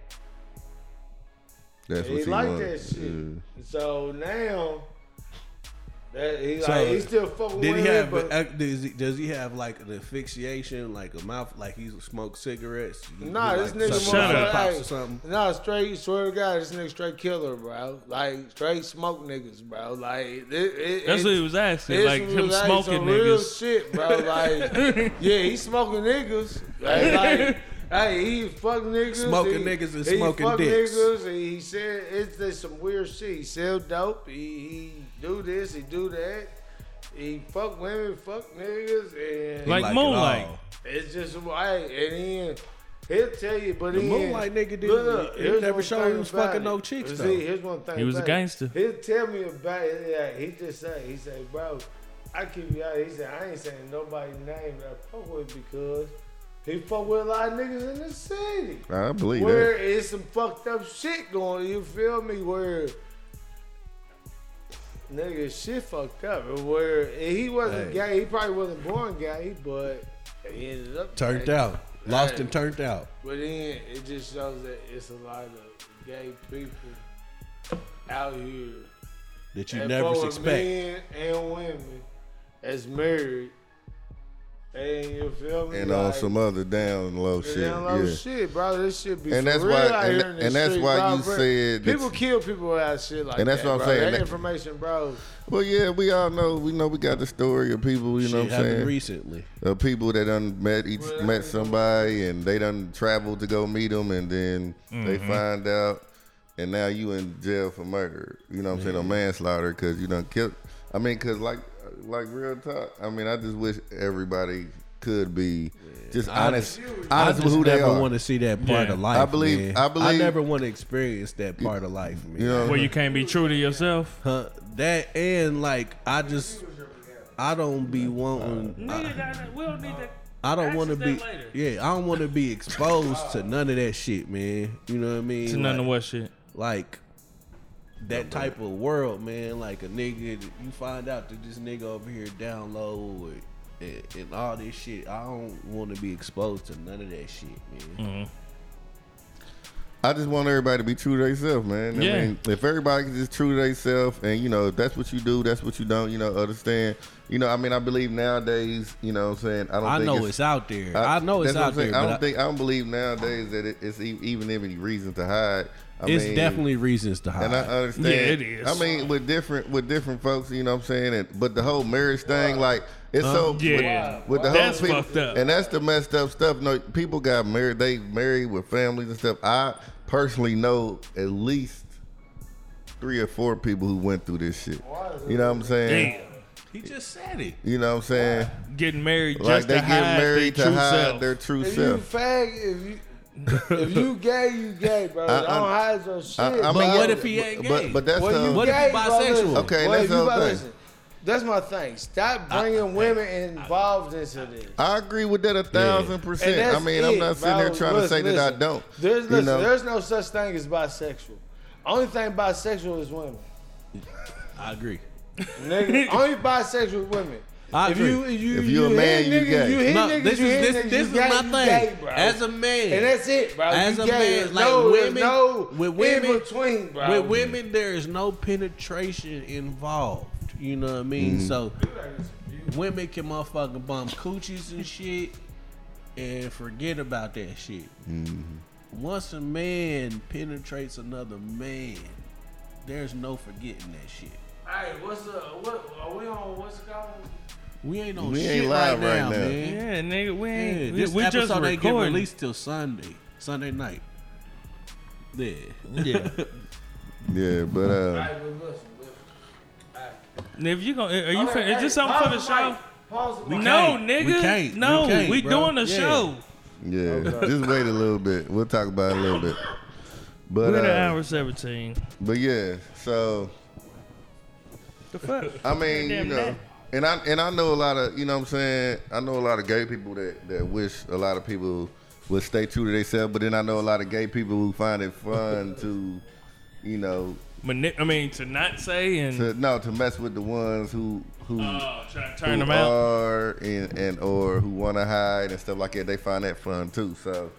that's what he you liked want. that shit. Yeah. So now That, he, So, like, he still fucking Did with he have? but does, he, does he have like an asphyxiation, like a mouth, like he smokes cigarettes? He- Nah, he, this like, nigga sucks Shut up. lollipops hey, or something. Nah, straight, swear to God, this nigga straight killer, bro. Like, straight smoke niggas, bro. Like, it, it, That's it, what he was asking. it's Like him like smoking some real niggas. shit, bro. Like, yeah, he smoking niggas. Like, like, hey, he fuck niggas. Smoking he, niggas and he smoking fuck dicks. Niggas, and he said it's just some weird shit. He sell dope. He, he do this. He do that. He fuck women, fuck niggas, and Like it Moonlight. all. it's just right. And then he'll tell you, but The then Moonlight nigga didn't- Look, he here's never one showed he was fucking it. no chicks, See, though. here's one thing. He was a about it. gangster. He'll tell me about it. Yeah, he just say, he say, bro, I keep you out. He said, I ain't saying nobody's name that I fuck with because he fuck with a lot of niggas in the city. I believe Where that. it's some fucked up shit going. You feel me? Where nigga shit fucked up. Where he wasn't Hey. gay. He probably wasn't born gay, but he ended up Turned gay. out, lost Hey. and turned out. But then it just shows that it's a lot of gay people out here That you and never expect. men and women that's married. And you feel me? And on some other down low shit. Down low Yeah. shit, bro. This shit be And that's real why- out and- here in the and that's street, why bro. you Bro, said people kill people without shit like that. And that's that, what I'm bro. saying. That That- information, bro. Well, yeah, we all know. We know we got the story of people. You know what I'm saying? recently. of people that done met each Well, met somebody and they done traveled to go meet them and then they Mm-hmm. find out and now you in jail for murder. You know what I'm saying? Or manslaughter because you done killed. I mean, because like like real talk. I mean, I just wish everybody could be just I honest, I honest just with who they never are. want to see that part Yeah. of life. I believe- man. I believe- never want to experience that part of life, man. You know, Where you can't be true to yourself. Huh, that and like I just I don't be wanting. I, we don't need that. I don't want to be. later. Yeah, I don't want to be exposed to none of that shit, man. You know what I mean? To none like, of what shit. like that type of world, man. Like a nigga, you find out that this nigga over here down low and, and, and all this shit. I don't want to be exposed to none of that shit, man. Mm-hmm. I just want everybody to be true to themselves, man. I Yeah. mean, if everybody can just true to themselves, and you know, if that's what you do, that's what you don't. You know, understand. You know, I mean, I believe nowadays. You know, what I'm saying I don't. I think know it's, out there. I, I, know it's that's what I'm out there. I don't think I don't believe nowadays that it, it's e- even any reason to hide. I it's mean, definitely reasons to hide. And I understand. Yeah, it is. I mean, with different with different folks, you know what I'm saying. And, but the whole marriage thing, like, it's so Yeah. with, with the That's whole people, fucked up. and that's the messed up stuff. No, people got married. They married with families and stuff. I personally know at least three or four people who went through this shit. You know what I'm saying? Damn. he just said it. You know what I'm saying? Getting married Like just they to get hide married their to true hide self. their true If you self. fag, if you if you gay, you gay, bro. I- don't hide your shit. I- I bro. mean, But what if he ain't but- gay? But, that's Well, the you What if gay, he bro, bisexual? listen. Okay, Well, that's you the whole thing. That's my thing. Stop bringing women involved into this. I agree with that a thousand And percent. I mean, I'm not sitting bro. here trying to Listen, say that I don't. There's you know? there's no such thing as bisexual. Only thing bisexual is women. I agree. Nigga, only bisexual is women. I if agree. you if you If you a man, hit you niggas, gay. You hit No, niggas, this you is this, niggas, this is my thing. gay, bro. As a man, and that's it, bro. As you a gay. man, There's like no, women- no with women- in between, bro. with women, there is no penetration involved. You know what I mean? Mm-hmm. So women can motherfucking bump coochies and shit and forget about that shit. Mm-hmm. Once a man penetrates another man, there's no forgetting that shit. Hey, what's up? what? Are we on? What's it called? We ain't on We shit ain't right, live right now, now. man. Yeah, nigga, we Yeah, ain't. this we, we just episode ain't get released till Sunday, Sunday night. Yeah. Yeah. Yeah, but uh, All right, but listen, listen. And if you gonna, are you? Okay, fin- is this something for the show? mic. Pause. No, nigga. We can't. We No, can't, we doing a Yeah. show. yeah, just wait a little bit. We'll talk about it a little bit. But We're at uh, hour seventeen. but yeah, so The fuck? I mean, you know, that. And I and I know a lot of, you know what I'm saying? I know a lot of gay people that that wish a lot of people would stay true to themselves, but then I know a lot of gay people who find it fun to, you know, Mani- I mean, to not say and to no to mess with the ones who who oh, try to who turn them out. are and and or who want to hide and stuff like that. They find that fun too. So,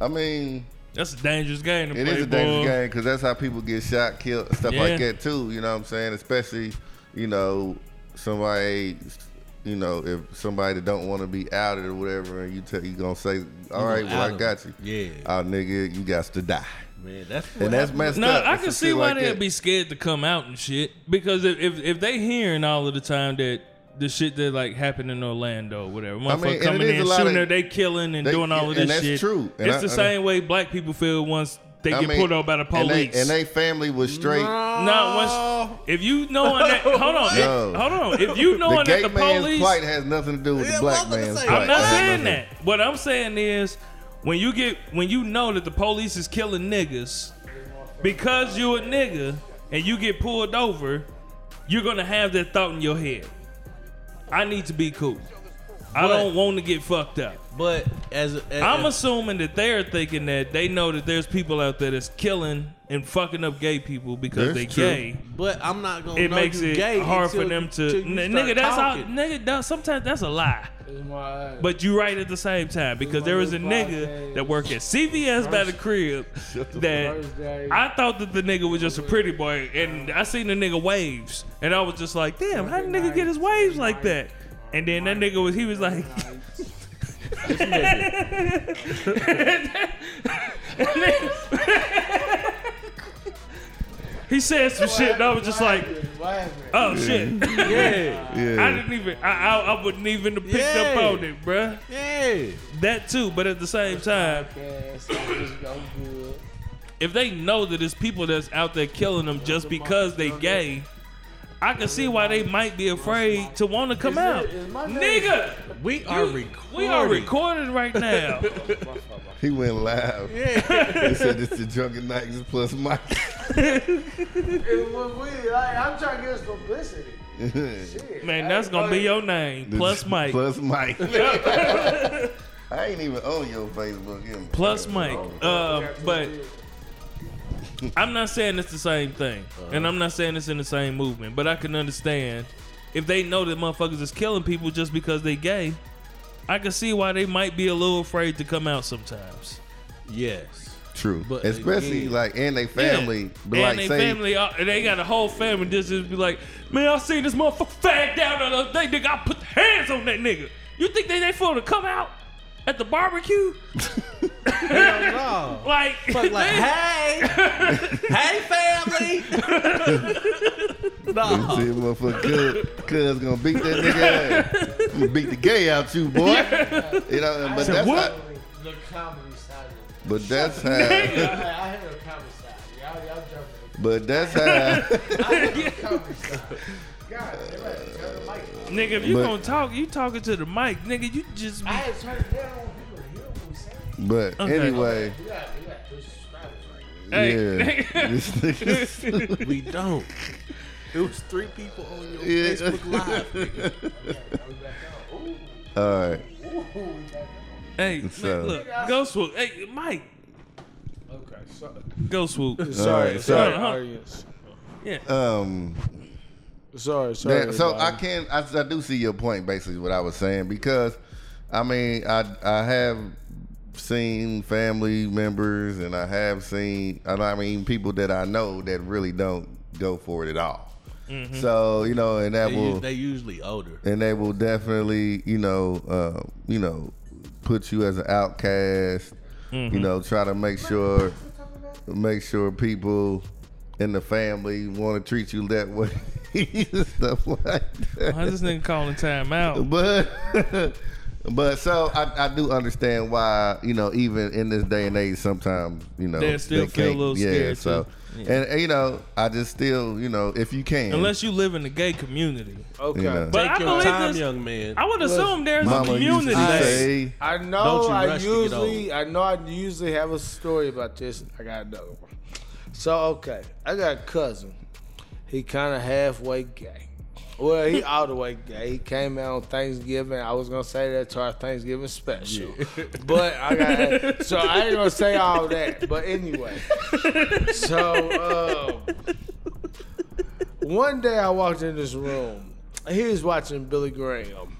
I mean, That's a dangerous game to It is a dangerous game because that's how people get shot, killed, stuff Yeah. like that too. You know what I'm saying? Especially, you know, somebody, you know, if somebody that don't want to be outed or whatever, and you tell you gonna say, all You right, well out I 'em. got you. Yeah. Oh nigga, you got to die. Man, that's And that's messed No, up. I can see why like they'd be scared to come out and shit. Because if, if if they hearing all of the time that the shit that like happened in Orlando, or whatever, motherfucker mean, coming in, a lot shooting of- her, they killing and they- doing all of and this that's shit. true. And it's I- the and same way black people feel once they I get mean, pulled over by the and police. they, and they family was straight. no, once if you knowing that, hold on, No. hold on, if you the knowing gay that the man's police, plight has nothing to do with Yeah, the black I'm man's plight. I'm not saying that. What I'm saying is when you get when you know that the police is killing niggas because you a nigga and you get pulled over, you're gonna have that thought in your head. I need to be cool. I But- don't want to get fucked up. But as, as I'm assuming that they're thinking that they know that there's people out there that's killing and fucking up gay people because they true. gay. but I'm not gonna. It know makes you it gay hard for them to N- nigga. That's all. talking. Nigga, that, sometimes that's a lie. But you right at the same time because there was a nigga that worked at CVS by the crib that First. I thought that the nigga was just a pretty boy, and I seen the nigga waves, and I was just like, damn, how did nigga get his waves like that? And then that nigga was he was like. he said some shit, and I was just like, oh shit. Yeah, I didn't even, I, I, I wouldn't even have picked up on it, bruh. yeah. That too, but at the same time, if they know that it's people that's out there killing them just because they gay, I can see why they might be afraid to want to come out. Nigga, We are you- recording. we are recording right now. He went live. Yeah. He said it's the Drunken Knights plus Mike. It was weird. Like, I'm trying to get us publicity. Shit. Man, that's gonna be your name. Plus Mike. Plus Mike. I ain't even on your Facebook. you. Plus Mike. Um, but I'm not saying it's the same thing, and I'm not saying it's in the same movement. But I can understand if they know that motherfuckers is killing people just because they gay. I can see why they might be a little afraid to come out sometimes. Yes. True. But Especially again- like and they family. But and like they say family, uh, they got a whole family. Just, just be like, man, I seen this motherfucker fag down the other day. Nigga, I put hands on that nigga. You think they they for to come out at the barbecue? No. Like, Fuck like, hey, hey, family. no. See, motherfucker, cuz, cuz gonna beat that nigga ass. Gonna beat the gay out you, boy. You know, but that's what? how, The comedy side. but that's how, I, I heard the comedy side. Y'all, y'all jumping. but that's how, I heard the comedy side. God, damn it, turn the mic. Nigga, if you But- gonna talk, you talking to the mic, nigga. You just I had to turn it down. But Okay. anyway, We got, we got push subscribers right Hey, yeah. This nigga- We don't. It was three people on your Yeah. Facebook Live. nigga. All right. hey, man, So- look, go swoop. Hey, Mike. Okay, so, go swoop. sorry, right, sorry, so- audience. Yeah, Um. Sorry, sorry. Yeah, so I everybody. can I, I do see your point basically what I was saying because I mean I I have seen family members and I have seen and I mean people that I know that really don't go for it at all. So you know, and that They, will us- they usually older. and they will definitely you know uh, you know put you as an outcast. You know, try to make sure make sure people in the family want to treat you that way. Stuff like that. why this nigga calling time out? But but so I, I do understand why you know even in this day and age sometimes you know They still feel a little yeah, scared, so too. Yeah. and, and, you know I just still you know if you can Unless you live in the gay community, Okay. you know. but Take I your believe time, this. young man. I would assume there's a Mama used community. to that- say I know I rush to get usually I know I usually have a story about this. I got another one. So okay, I got a cousin. He kind of halfway gay. Well, he all the way. He came out on Thanksgiving. I was gonna say that to our Thanksgiving special, but I got so I ain't gonna say all that. But anyway, so um, one day I walked in this room. He was watching Billy Graham.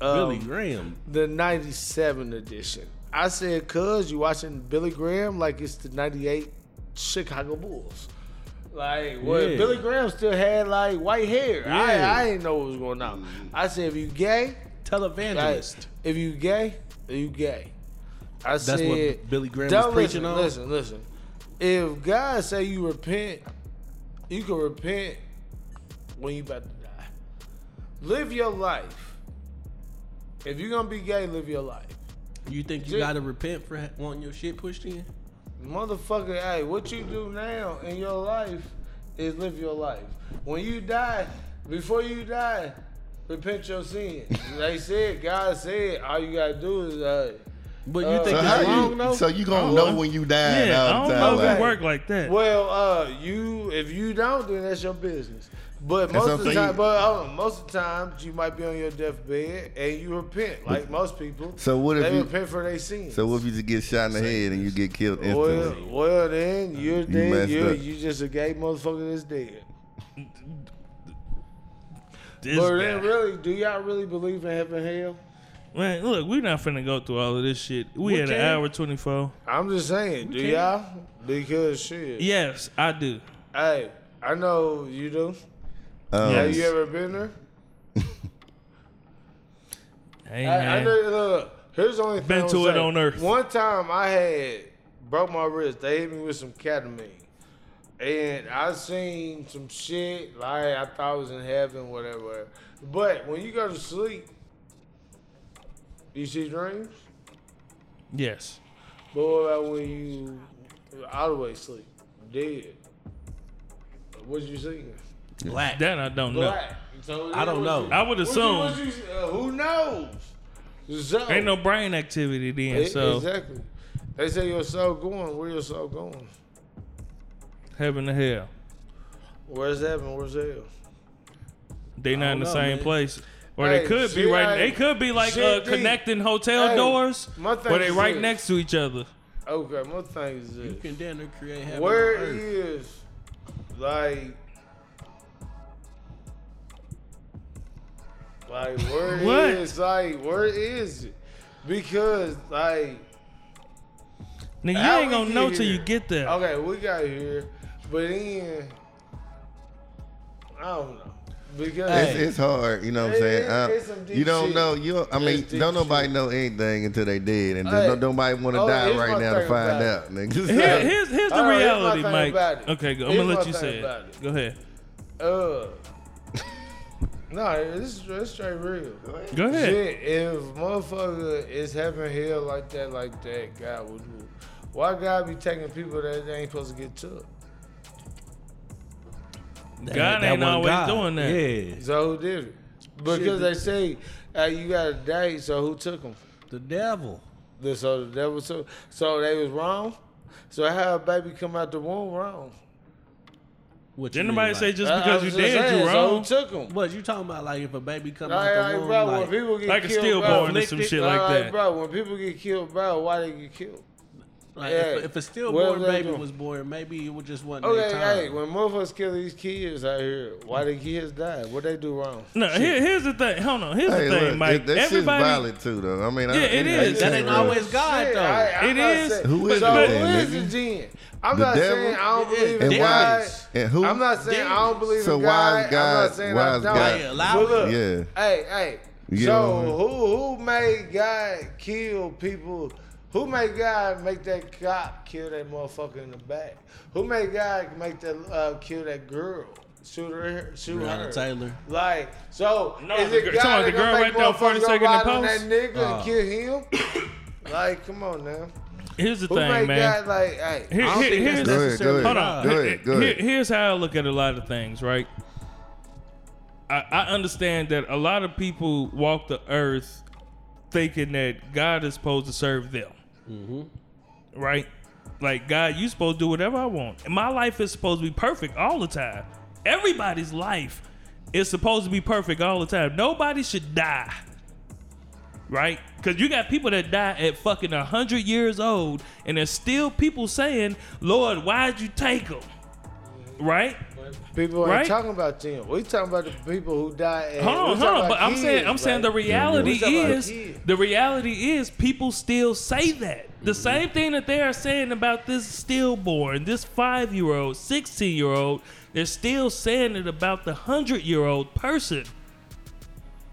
Um, Billy Graham. the 97 edition. I said, cuz you watching Billy Graham like it's the 98 Chicago Bulls. Like, well, Yeah. Billy Graham still had like white hair. Yeah. I, I didn't know what was going on. Mm. I said, if you gay, like, Televangelist. if you gay, you gay. I That's said, what Billy Graham was preaching listen, on. Listen, listen. If God say you repent, you can repent when you about to die. Live your life. If you're gonna be gay, live your life. You think you Ju- gotta repent for wanting your shit pushed in? Motherfucker, hey, what you do now in your life is live your life. When you die, before you die, repent your sin. they said, God said, all you gotta do is, uh, But Uh, you think So it's how wrong you? though? So you gonna I know when you die Yeah, I don't know time? if like- it work like that. well, uh, you if you don't, then that's your business. But most what of the saying. time, but hold most of the times oh, you might be on your deathbed and you repent, like most people. So what if they you- repent for their sins? So what if you just get shot in the head and you get killed well, instantly? well, then uh, you're dead. messed You are up. you just a gay motherfucker that's dead. This but guy. then, really, do y'all really believe in heaven, and hell? Man, look, we're not finna go through all of this shit. We, We had an hour twenty four. I'm just saying, do can. y'all? Because shit. Yes, I do. Hey, I know you do. Um, Have you ever been there? Hey, I, I know, look, here's the only thing Been to it on Earth. One time I had broke my wrist. They hit me with some ketamine. And I seen some shit like I thought I was in heaven, whatever. But when you go to sleep, you see dreams. Yes. But what about when you all the way sleep, dead? What did you seeing? Black. That I don't know. Black. So I don't know. you- I would what you- assume. what you- uh, who knows? So, Ain't no brain activity then, E- so exactly. They say your soul going. Where your soul going? heaven to hell. Where's heaven? Where's hell? They not in the know, same man. place. Or Hey, they could be right. hey, They could be like uh, connecting hotel Hey, doors, my thing where they right this. next to each other. Okay, my thing is You can damn near create heaven Where on earth. is like like where What? is like where is it? Because like Nigga, you ain't gonna get know till you get there. okay, we got here, but then I don't know because It's, it's hard, you know what I'm saying? it- Uh, it's some deep you don't shit. know. You, I mean, don't nobody shit. know anything until they did, and Hey, don't nobody want to oh, die right now to find out. Nigga. Here, here's here's the All right, reality, thing Mike. Okay, go. I'm Here's gonna let you say it. it. Go ahead. uh no, it's, is straight real. Go ahead. Shit, if motherfucker is having hell like that, like that, God would do. Why God be taking people that they ain't supposed to get took? That- God that ain't one always God. doing that. Yeah. So who did it? Because they say uh, you got a date, so who took them? The devil. The, so the devil took. So they was wrong. So how a baby come out the womb wrong? What Didn't you nobody mean, say just I- I because you was just dead, saying, you wrong? who took them? What you talking about? Like if a baby comes Like, out the like, womb, bro, like, when people get Like a killed, stillborn or some shit like like, that. bro, when people get killed, bro, why they get killed? Like yeah. if, if a stillborn baby doing? was born, maybe it would just wasn't Okay, their time. hey, when motherfuckers kill these kids out here, why the kids die? What they do wrong? No, here, here's the thing. Hold on. Here's Hey, the thing, look, Mike. that shit's Everybody. valid too, though. I mean, I, Yeah, it is. That ain't always God, Shit, though. I, I'm It not is. saying- Who is so it who then, is nigga? it then? I'm The not devil? saying I don't believe in And God. why? And who? I'm not saying I don't believe So in why God. I'm not saying why I is don't. God- Yeah, look, Yeah. Hey, hey. You so who who made God kill people? Who made God make that cop kill that motherfucker in the back? Who made God make that uh, kill that girl? Shoot her, shoot Breonna her. Taylor. Like, so No, is the it girl- God talking about that the girl gonna right make there on 42nd motherfuckers and ride on Post? that nigga Oh. and kill him? like, come on now. Here's the Who thing, made man. God like, hey, Here- I don't here- think here's that's Go ahead, go necessarily ahead. Hold on. Good, Here- ahead, go here- here's how I look at a lot of things, right? I, I understand that a lot of people walk the earth thinking that God is supposed to serve them. Mm-hmm. Right? Like, God, you supposed to do whatever I want. And my life is supposed to be perfect all the time. Everybody's life is supposed to be perfect all the time. Nobody should die. Right? Because you got people that die at fucking 100 years old, and there's still people saying, Lord, why'd you take them? Right? People ain't talking about them. We talking about the people who died. and- Hold on, hold on. But I'm saying, I'm saying the reality is, the reality is, people still say that. Mm-hmm. The same thing that they are saying about this stillborn, this five year old, sixteen year old. They're still saying it about the hundred year old person.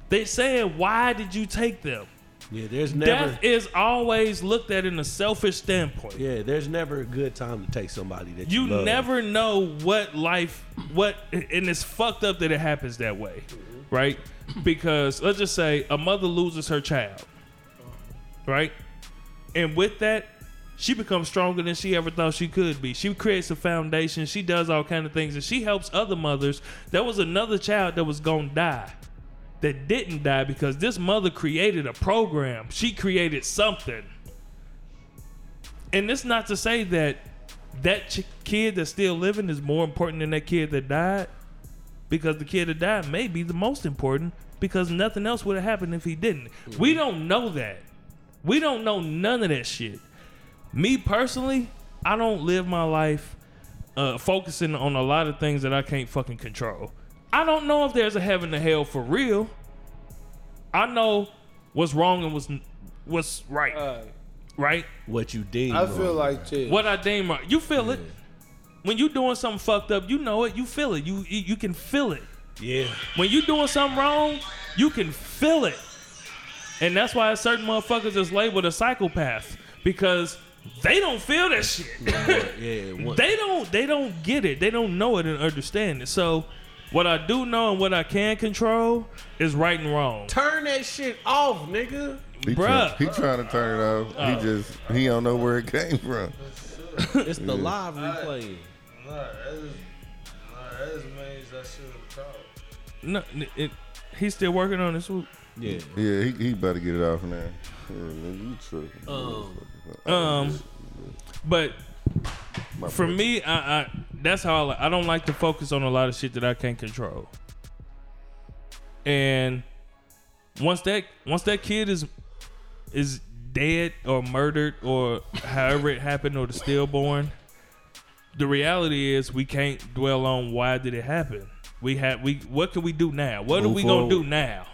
They saying, why did you take them? Yeah, there's never. Death is always looked at in a selfish standpoint. Yeah, there's never a good time to take somebody that you, You never know what life, what, and it's fucked up that it happens that way, right? Because let's just say a mother loses her child, right? And with that, she becomes stronger than she ever thought she could be. She creates a foundation. She does all kind of things, and she helps other mothers. There was another child that was gonna die, that didn't die because this mother created a program. She created something. And it's not to say that that ch- kid that's still living is more important than that kid that died, because the kid that died may be the most important because nothing else would have happened if he didn't. We don't know that. We don't know none of that shit. Me personally, I don't live my life uh, focusing on a lot of things that I can't fucking control. I don't know if there's a heaven and hell for real. I know what's wrong and what's what's right, Uh, right? what you deem. I wrong. feel like this. What I deem right. You feel it. When you doing something fucked up, you know it. You feel it. You you, you can feel it. Yeah, When you doing something wrong, you can feel it. And that's why certain motherfuckers is labeled a psychopath because they don't feel that shit. yeah. One, they don't they don't get it. They don't know it and understand it. So what I do know and what I can control is right and wrong. turn that shit off, nigga. He, Bruh. try, he trying to turn it off. Oh. He just he don't know where it came from. It's the live replay. Nah, that is, nah, that just means I should have talked. No, it, he's still working on this. Yeah. Yeah, he, he better get it off now. Yeah, nigga, you tripping. Um, Um, but for me, I, I that's how I, li- I don't like to focus on a lot of shit that I can't control. And once that once that kid is is dead or murdered or however it happened or the stillborn, the reality is we can't dwell on why did it happen. We have we what can we do now? What are Move we gonna do now?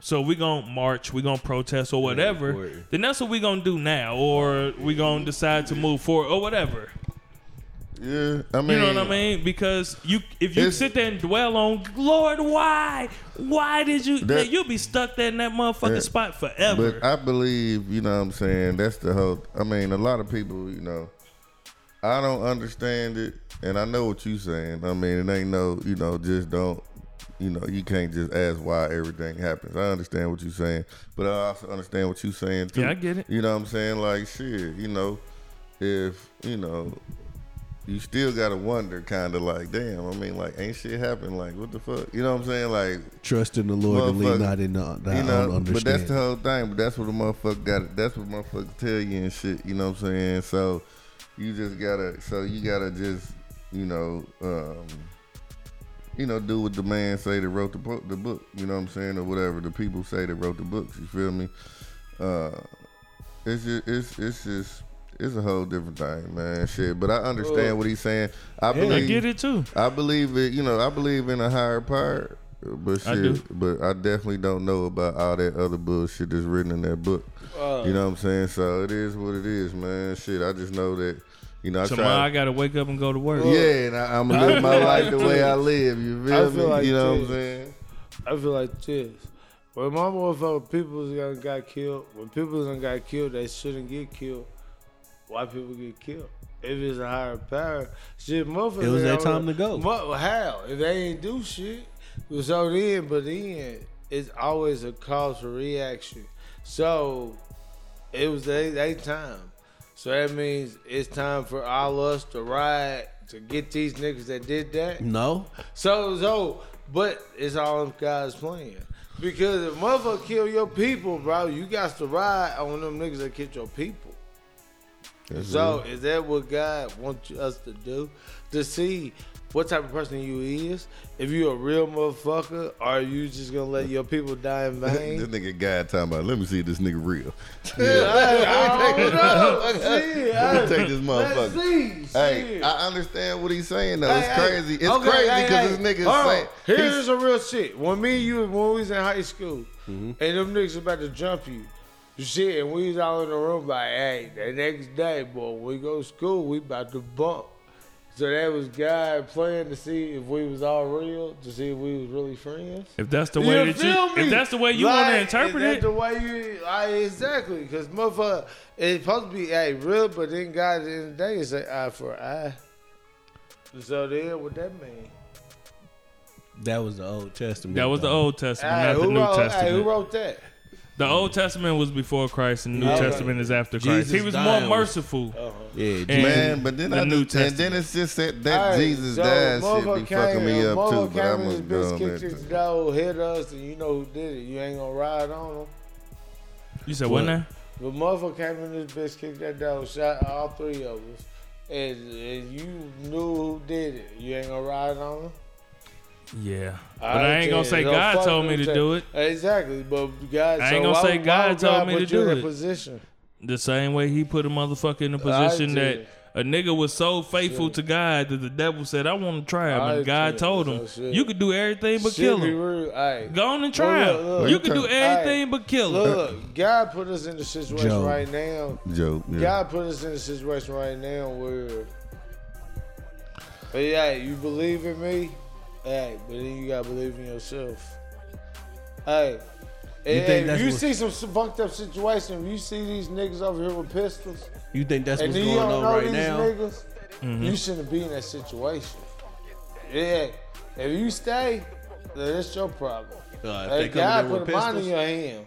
So we gonna march, we gonna protest or whatever. word. then that's what we gonna do now, or we gonna decide to move forward or whatever. Yeah, I mean, You know what I mean? Because you, if you sit there and dwell on, Lord, why, why did you? That- you'll be stuck there in that motherfucking Yeah. spot forever. But I believe, you know what I'm saying, that's the whole I mean, a lot of people, you know, I don't understand it and I know what you're saying. I mean, it ain't no, you know, just don't you know, you can't just ask why everything happens. I understand what you're saying, but I also understand what you're saying too. Yeah, I get it. You know what I'm saying? Like shit, you know, if, you know, you still gotta wonder kind of like, damn, I mean like ain't shit happen like what the fuck? You know what I'm saying? Like Trust in the Lord and lean not in the, the you know, but that's the whole thing. But that's what a motherfucker got. That's what motherfuckers tell you and shit. You know what I'm saying? So you just gotta. So you gotta just, you know, um, you know, do what the man say that wrote the book. The book. You know what I'm saying, or whatever the people say that wrote the books. You feel me? Uh, it's just, it's, it's just. It's a whole different thing, man. Shit, but I understand what he's saying. I I believe. get it too. I believe it. You know, I believe in a higher power, but shit, I do. but I definitely don't know about all that other bullshit that's written in that book. Uh, you know what I'm saying? So it is what it is, man. Shit, I just know that. You know, I Tomorrow I gotta wake up and go to work. Yeah, and I, I'm gonna live my life the way I live. You feel I me? feel like you know what I'm saying? I feel like this. When my motherfucker people done got killed, when people done got killed, they shouldn't get killed. Why people get killed? If it's a higher power, shit, motherfuckers. It was their time to go. Mo- how? If they ain't do shit, so then, but then it's always a cause for reaction. So it was they they time. So that means it's time for all us to ride to get these niggas that did that. No, So so, but it's all them guys playing. Because if motherfucker kill your people, bro, you got to ride on them niggas that killed your people. That's So is that what God wants us to do? To see what type of person you is. If you a real motherfucker, or you just gonna let your people die in vain? this nigga God talking about. Let me see if this nigga real. I don't know. See, Let me take this Let's motherfucker. see. Hey. I understand what he's saying though. It's Hey, hey, crazy. It's okay, crazy because hey, this nigga on. saying Here's a real shit. When me and you, when we was in high school, Mm-hmm. and them niggas about to jump you, shit, and we was all in the room like, hey, the next day, boy, we go to school, we about to bump. So that was God playing to see if we was all real, to see if we was really friends. If that's the way that you, me? if that's the way you want to interpret is that it, the way you, like, exactly, because motherfucker, it's supposed to be, hey, real, but then God at the end of the day is say eye for eye. So then, what that mean? That was the Old Testament. that was the. Old Testament, Hey, not the New wrote, hey, Testament. who wrote that? The Old Testament was before Christ, and the New Okay. Testament is after Christ. Jesus he was died more was- merciful. Uh-huh. Yeah, And Man, but then the I New just, and then Testament. it's just that, that Hey, Jesus so died motherfucker shit be fucking came- me up motherfucker too. But came I'm in gonna this go bitch, on kicked that. his door, hit us, and you know who did it. You ain't gonna ride on him. You said what now? The motherfucker came in this bitch, kicked that door, shot all three of us. And, and you knew who did it. You ain't gonna ride on him? Yeah, but I I ain't gonna say No, God told me to tell- do it. Exactly, but God. I so ain't gonna why say would- God why would told me to do it. Position. The same way he put a motherfucker in a position that a nigga was so faithful to God that the devil said, "I want to try him," I and God did. told him, shit. "You could do everything but Shit kill him. real. Go on and try Look, him. look, look. You could do Hey. everything but kill him." look, God put us in the situation Joe. right now. Joe, Yeah. God put us in the situation right now where, hey, hey, you believe in me, hey, but then you gotta believe in yourself. Hey, You and think if that's you see some fucked up situation, if you see these niggas over here with pistols, You think that's what's going don't on know right these now? niggas, Mm-hmm. you shouldn't be in that situation. Yeah, if you stay, then that's your problem. Uh, if come God put with a mind in pistols, your hand.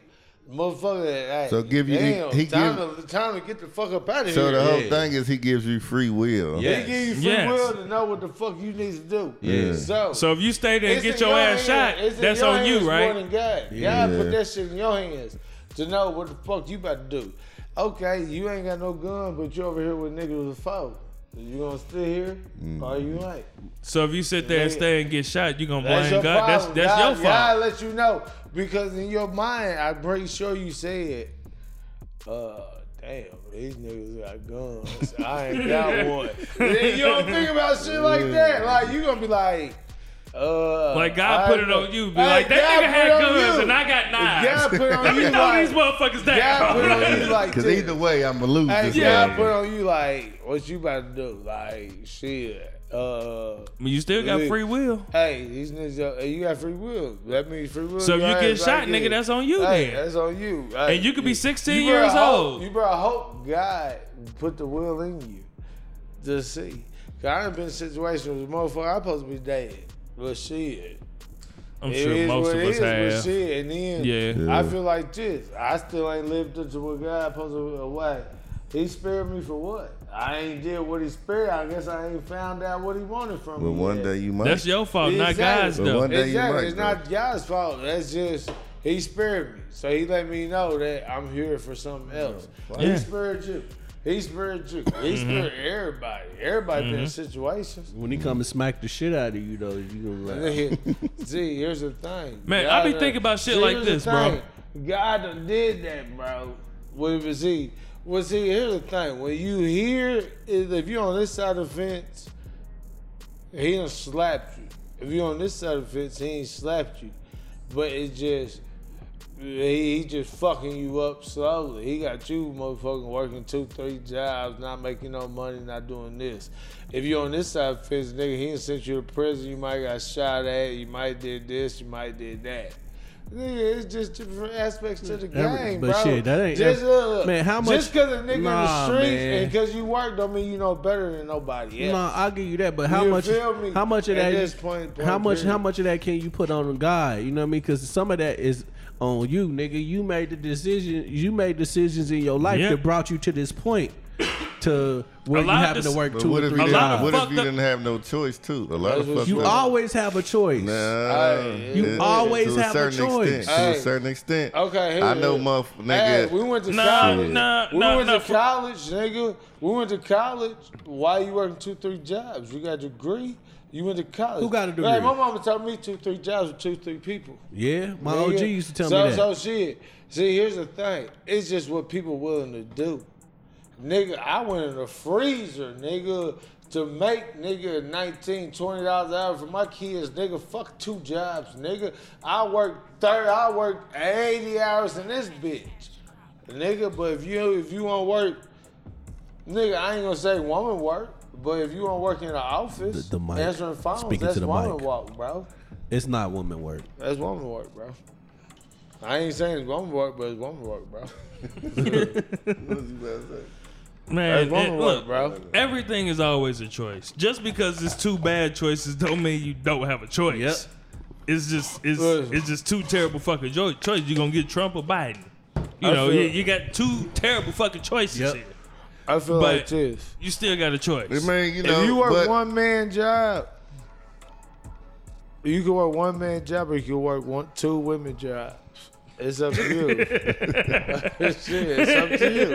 Motherfucker, hey, So give you- damn, he time, give- to, time to get the fuck up out of So here. So the whole Yeah. thing is he gives you free will. Yeah. They give you free Yes. will to know what the fuck you need to do. Yeah. So, So if you stay there and get in your ass shot, that's your on you, hands More right? than God. Yeah. God put that shit in your hands to know what the fuck you about to do. Okay, you ain't got no gun, but you over here with niggas with a foe. You gonna stay here mm. or you ain't? So if you sit there and stay and get shot, you gonna blame your God. That's that's God, your fault. God let you know because in your mind, I'm pretty sure you said, "Uh, damn, these niggas got guns. I ain't got one." Then you don't think about shit like that. Like you gonna be like, "Uh, Like God I put it on you. Be Hey, like that God nigga had put it on guns you. and I got knives. God put on Let me you throw like- these motherfuckers down. God put on you like Because either way, I'm gonna lose Hey, this Yeah. God one. put on you like, what you about to do? Like, shit. Uh, you still got free will. hey, these niggas, uh, you got free will. That means free will. So if you get shot, right nigga, that's on you Hey, then. that's on you. Hey, And you could be 16 years hope- old. You better hope God put the will in you to see. Cause I done been in situations where the motherfucker I'm supposed to be dead, but shit. I'm it sure is most what of it us is, but have. shit, and then Yeah. I feel like this. I still ain't lived up to what God supposed to away. He spared me for what? I ain't did what he spared. I guess I ain't found out what he wanted from But me. But one yet. day you might. That's your fault, not Exactly. God's But though. one day you Exactly. might, it's bro. not God's fault. That's just he spared me. So he let me know that I'm here for something else. Yeah. He spared you. He spared you. He mm-hmm. spared everybody. Everybody been in mm-hmm. situations. when he come and smack the shit out of you, though, you gonna like, See, here's the thing. Man, I be done- thinking about shit see, like this, bro. God done did that, bro. What was he? Well, see, here's the thing. When you hear, if you're on this side of the fence, he done slapped you. If you're on this side of the fence, he ain't slapped you. But it just, he, he just fucking you up slowly. He got you motherfucking working two, three jobs, not making no money, not doing this. If you're on this side of the fence, nigga, he done sent you to prison. You might got shot at. You might did this. You might did that. Nigga, it's just different aspects to the Every- game, but bro. shit, that ain't just, every- uh, Man, how Just much- because a nigga Nah, in the streets man. and because you work don't mean you know better than nobody else. No, I'll give you that, but how You much? feel me? How much of At that? this point- point how much? period. How much of that can you put on God? You know what I mean? Because some of that is on you, nigga. You made the decision. You made decisions in your life Yeah. that brought you to this point. To where A you having to work two what or if three you, A lot didn't, of jobs. what if you didn't have no choice too? A lot of That's fucked You always have a choice. Nah, you always to have a certain choice. Extent, to a certain extent. Okay, here, I know, here. motherf- Hey, nigga. we went to Nah, college. nah, we nah, went nah, to for- college, nigga. We went to college. Why you working two, three jobs? You got a degree. You went to college. Who got a Hey, degree? my mama told me two, three jobs with two, three people. Yeah, my Nigga. OG used to tell so, me that. So shit. See, here's the thing. It's just what people willing to do. Nigga, I went in the freezer, nigga, to make nigga 19 20 dollars an hour for my kids, nigga. Fuck two jobs, nigga. I work 30, I work 80 hours in this bitch. Nigga, but if you if you wanna work, nigga, I ain't gonna say woman work. But if you want to work in the office, The- the mic. answering phones, Speaking that's to the woman mic. work, bro. it's not woman work. That's woman work, bro. I ain't saying it's woman work, but it's woman work, bro. Man, That's woman work, look, bro. everything is always a choice. Just because it's two bad choices don't mean you don't have a choice. Yep. It's just it's Listen. it's just two terrible fucking jo- choices. You're gonna get Trump or Biden. You I know, feel- you, you got two terrible fucking choices Yep. here. I feel But- like this. You still got a choice. I mean, you know, if you work but, one man job, you can work one man job or you can work one two women jobs. It's up to you. shit, it's up to you.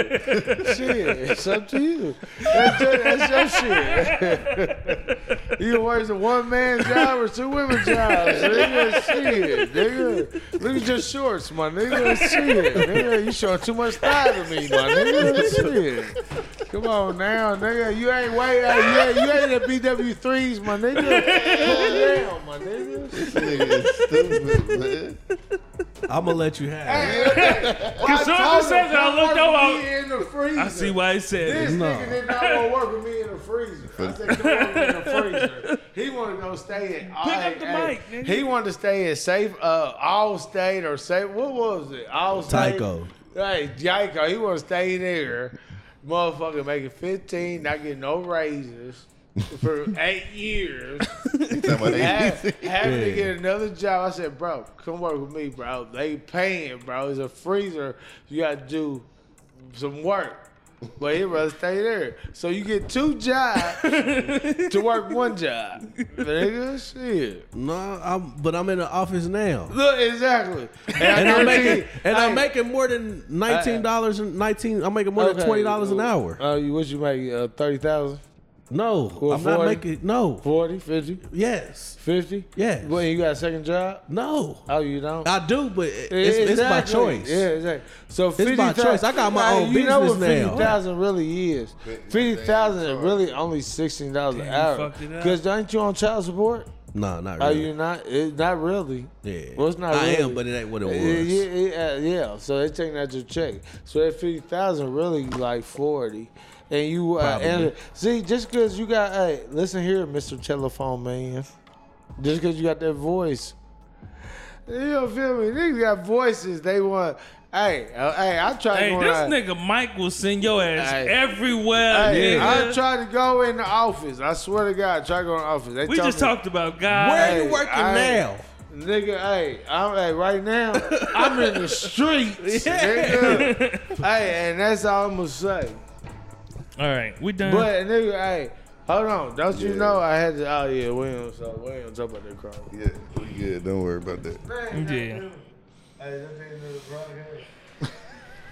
Shit, it's up to you. That's, your- that's your shit. you can work a one man job or two women jobs. Nigga, shit, nigga. Look at your shorts, my nigga. Shit, nigga. You showing too much thigh to me, my nigga. Shit. Come on now, nigga. You ain't wait. Uh, you, ain't, you ain't at BW threes, my nigga. Calm down, my nigga. nigga is stupid, man. I'm gonna let you have. it. Cause soon as he says it, I looked over. Me in the freezer. I see why he said This it. No. nigga did not want to work with me in the freezer. I said, come work with me in the freezer. He wanted to go stay at. Pick up the mic, nigga. He wanted to stay at safe, uh, Allstate or safe. What was it? Allstate. Tyco. Hey, Tyco. He want to stay there. Motherfucker making 15, not getting no raises for eight years. You talking about Have- eight- having to get another job. I said, bro, come work with me, bro. They paying, bro. It's a freezer. You got to do some work. But he'd rather stay there. So you get two jobs to work one job. Nigga, shit. No, I'm, but I'm in the office now, Look, exactly. And, I and I'm making and I'm making more than nineteen dollars and nineteen. I'm making more than twenty dollars an hour. Oh, you what you make? Uh, 30,000? No, Well, I'm not 40? making. No, 40, 50, yes, 50? Yes. Well, you got a second job? no. Oh, you don't? I do, but it- it's, it's my Exactly. choice. Yeah, exactly. So It's fifty my choice. I got my own you know business what now. fifty thousand really is. Fifty thousand is really only sixteen dollars an Damn, you hour. fucked it up. Because aren't you on child support? No, not Are really. you not? It, not really. Yeah, Well, it's not I really. am, but it ain't what it was. Yeah, yeah, yeah. So they taking that to check. So that fifty thousand really like forty. And you uh, and see, just because you got, hey, listen here, Mister Telephone Man, just because you got that voice, you don't feel me? Niggas got voices. They want, hey, uh, hey, I try Hey, to this out- nigga Mike will send your ass Hey. everywhere. Hey, nigga. I tried to go in the office. I swear to God, I tried to go in the office. They we just me, talked about God. Where Hey, you working I- now? Nigga, hey, I'm hey, right now, I'm in the streets. Nigga. hey, and that's all I'm gonna say. All right, we done. But nigga, hey, hold on. Don't you know I had to oh yeah, we ain't so we ain't talk about that crowd. Yeah, we good. Don't worry about that. yeah,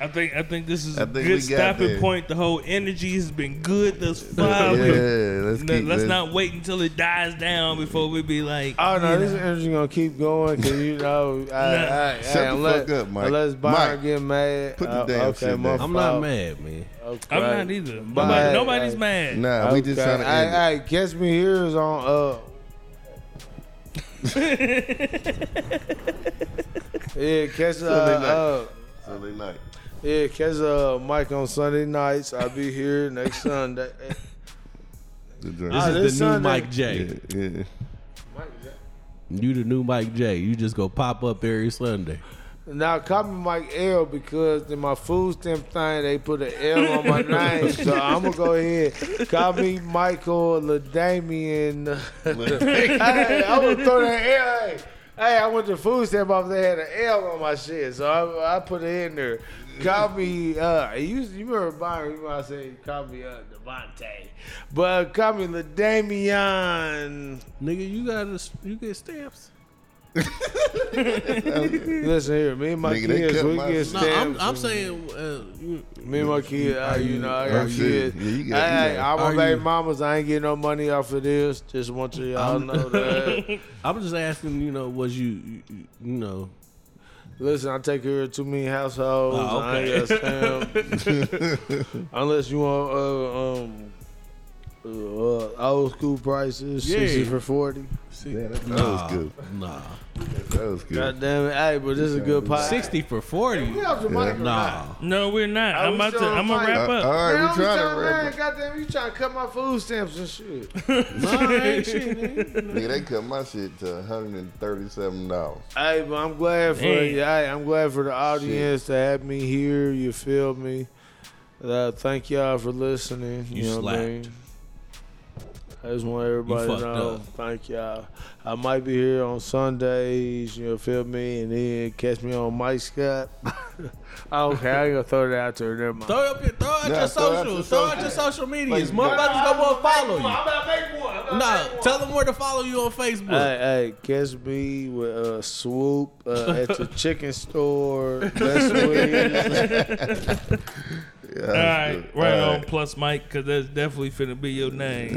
I think I think this is I a think good stopping there. point. The whole energy has been good thus far. yeah, let's No, keep. let's not wait until it dies down before we be like, Oh no, this know. energy gonna keep going because you know, I, I, Shut the unless, fuck up, Mike. Unless Byron Mike, get mad, put the uh, damn okay, shit down. I'm not mad, man. Okay. I'm not either. Bye. Nobody, nobody's Hey. mad. Nah, we just trying to end it. Hey, hey, catch me here is on uh. yeah, catch uh, Sunday night. uh Sunday night. Yeah, catch uh Mike on Sunday nights. I'll be here next Sunday. The joint. Ah, This this is the new Sunday- Mike J. yeah, yeah. You the new Mike J. You just go pop up every Sunday. Now call me Mike L because in my food stamp thing they put an L on my name, so I'm gonna go ahead call me Michael LaDamian. hey, I'm gonna throw that L. Hey, Hey, I went to food stamp office. They had an L on my shit, so I, I put it in there. Call me. Uh, you you remember Byron? You might say call me uh, Devontae, but call me Ladamian. Nigga, you got you get stamps. Listen here, me and my Nigga, they kids, we my- get No, stamps. I'm, I'm saying, uh, you, Me and my kid, uh, you know, I got shit. kids. Yeah, you hey, got- you hey, I'm Are a baby mamas. I ain't getting no money off of this. Just want you y'all I'm- know that. I'm just asking, you know, was you, you, you know, Listen, I take care of too many households. Oh, I ain't got. Unless you want uh, um, uh, old school prices, Yeah. sixty for forty. Yeah, that, that was good. nah, That was good. God damn it! Hey, but this is a good pot. sixty for forty. We off the mic Nah, not? No, we're not. I I'm was about to. I'm gonna Mike. wrap Uh, up. all right, Man, we I'm trying trying, to man, wrap. goddamn, you trying to cut my food stamps and shit. nah, ain't shit. nigga. Nigga, they cut my shit to one hundred and thirty-seven dollars. Hey, but I'm glad for Damn. hey, I'm glad for the audience to have me here. You feel me? Uh, thank y'all for listening. You, You know what I mean? Slapped. I just want everybody to know. up. Thank y'all. I might be here on Sundays. You know, feel me, and then catch me on Mike Scott. okay, I ain't gonna throw that out there. Never mind. Throw up your, throw out Nah, your throw out social, your throw out social. your social medias. Facebook. Motherfuckers gonna want to follow you. I'm gonna make one. I'm gonna Nah, make one. tell them where to follow you on Facebook. Hey, hey, catch me with uh, Swoop uh, at the chicken store. Best Wings. Yeah, All right, right on. Plus Mike, because that's definitely finna be your name.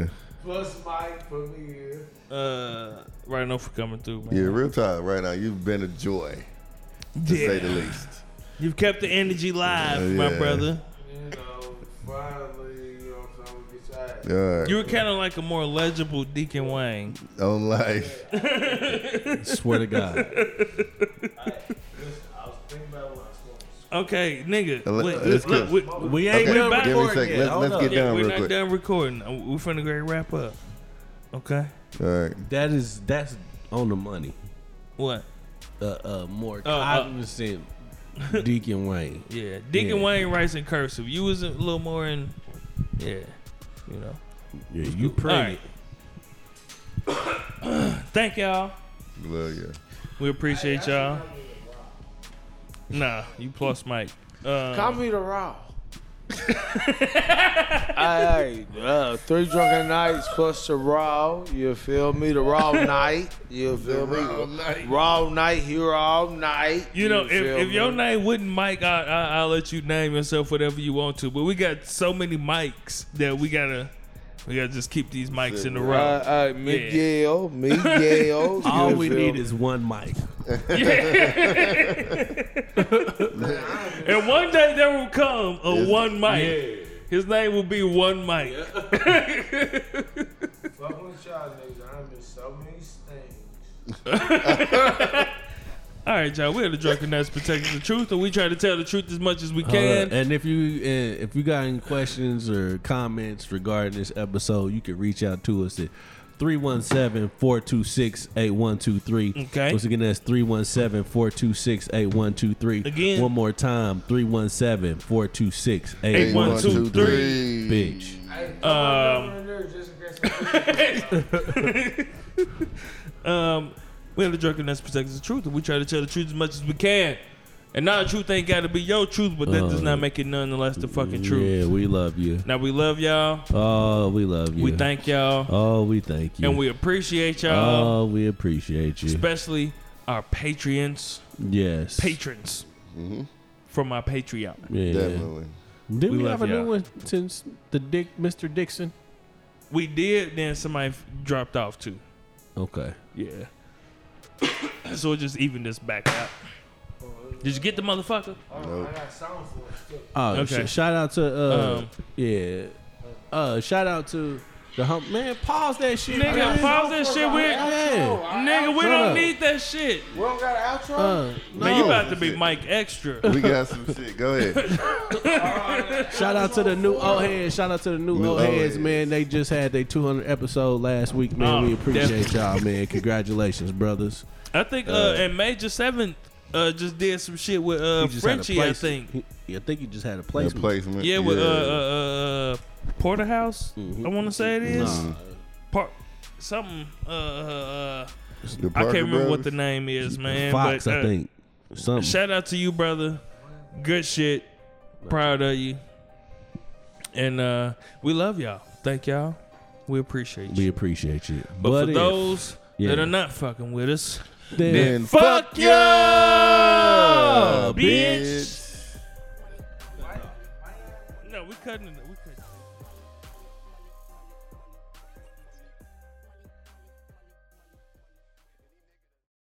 Yeah, Plus Mike for me here. Uh, right on for coming through, man. yeah, real time. Right now, you've been a joy, to say the least. You've kept the energy live, Yeah, my yeah. brother. You know, finally, you know what I'm saying, we get tired. All right, You were kind of like a more legible Deacon Wayne. on life. Swear to God. Okay, nigga. Let- wait, let's look, we- We ain't Okay, done back. give me a recording yet. Let's, Hold let's up. get yeah, down we're real not quick. done recording. Uh, We're finna great wrap up. Okay. All right. That is that's on the money. What? Uh, uh more Oh, uh, cognizant Deacon Wayne. Yeah, Deacon Yeah. Wayne writes in cursive. You was a little more in, yeah, you know. Yeah, you All pretty. right. Thank y'all. Love you. We appreciate y'all. Nah, you plus Mike. Uh, Call me the Raw. hey, uh, three Drunken Knights plus the Raw. You feel me? The Raw night. You feel me? Raw night. Raw night here all night. you know, if, if your me? name wouldn't Mike, I, I, I'll let you name yourself whatever you want to. But we got so many mics that we gotta, we gotta just keep these mics in the row. Uh, uh, Miguel, Miguel. All we need is one mic. And one day there will come a one mic. His name will be one mic. Fuck with y'all niggas. I miss so many things. All right, y'all. We're the Drunken Knights protecting the truth, and we try to tell the truth as much as we Uh, can. and if you uh, if you got any questions or comments regarding this episode, you can reach out to us at 317-426-8123. Okay. Once again, that's 317-426-8123. Again. One more time, 317-426-8123. Eight, one, two, three. Bitch. Um, um, we're the Drunken Knights protecting the truth, and we try to tell the truth as much as we can. And now the truth ain't got to be your truth, but that does Uh, not make it nonetheless the less the fucking truth. Yeah, we love you. Now we love y'all. Oh, we love you. We thank y'all, Oh, we thank you. and we appreciate y'all, Oh, we appreciate you. especially our patrons, yes. patrons from our Patreon. Yeah. Definitely. Did We we, have a new y'all. one since the Dick, Mr. Dixon? We did, then somebody f- dropped off too. Okay. Yeah. so it just evened this back out. Did you get the motherfucker? Nope. Oh, Okay. sh- shout out to uh, Um, yeah, uh, shout out to the hump man. Pause that shit, Nigga, man. pause that shit. We, Yeah. nigga, we don't need that shit. We don't got an outro? Uh, Man, you no. about to be Mike Extra. We got some shit. Go ahead. Shout out to the new old heads. Shout out to the new, New old old heads, heads. man. They just had their 200 episode last week, man. Oh, we appreciate y'all, man. Congratulations, brothers. I think uh, and Major Seventh uh, just did some shit with uh, He just had a Frenchie. I think. he- I think he just had a That placement. placement. Yeah, with uh, uh, uh, Porterhouse. Mhm. I want to say it is Nah. Par- something. Uh, uh, uh, I can't remember what the name is, man. Fox, but, uh, I think. Something. Shout out to you, brother. Good shit. Proud of you. And uh we love y'all. Thank y'all. We appreciate you. we appreciate you. but, for if- those yeah. that are not fucking with us, then, Then fuck you, ya, bitch. No,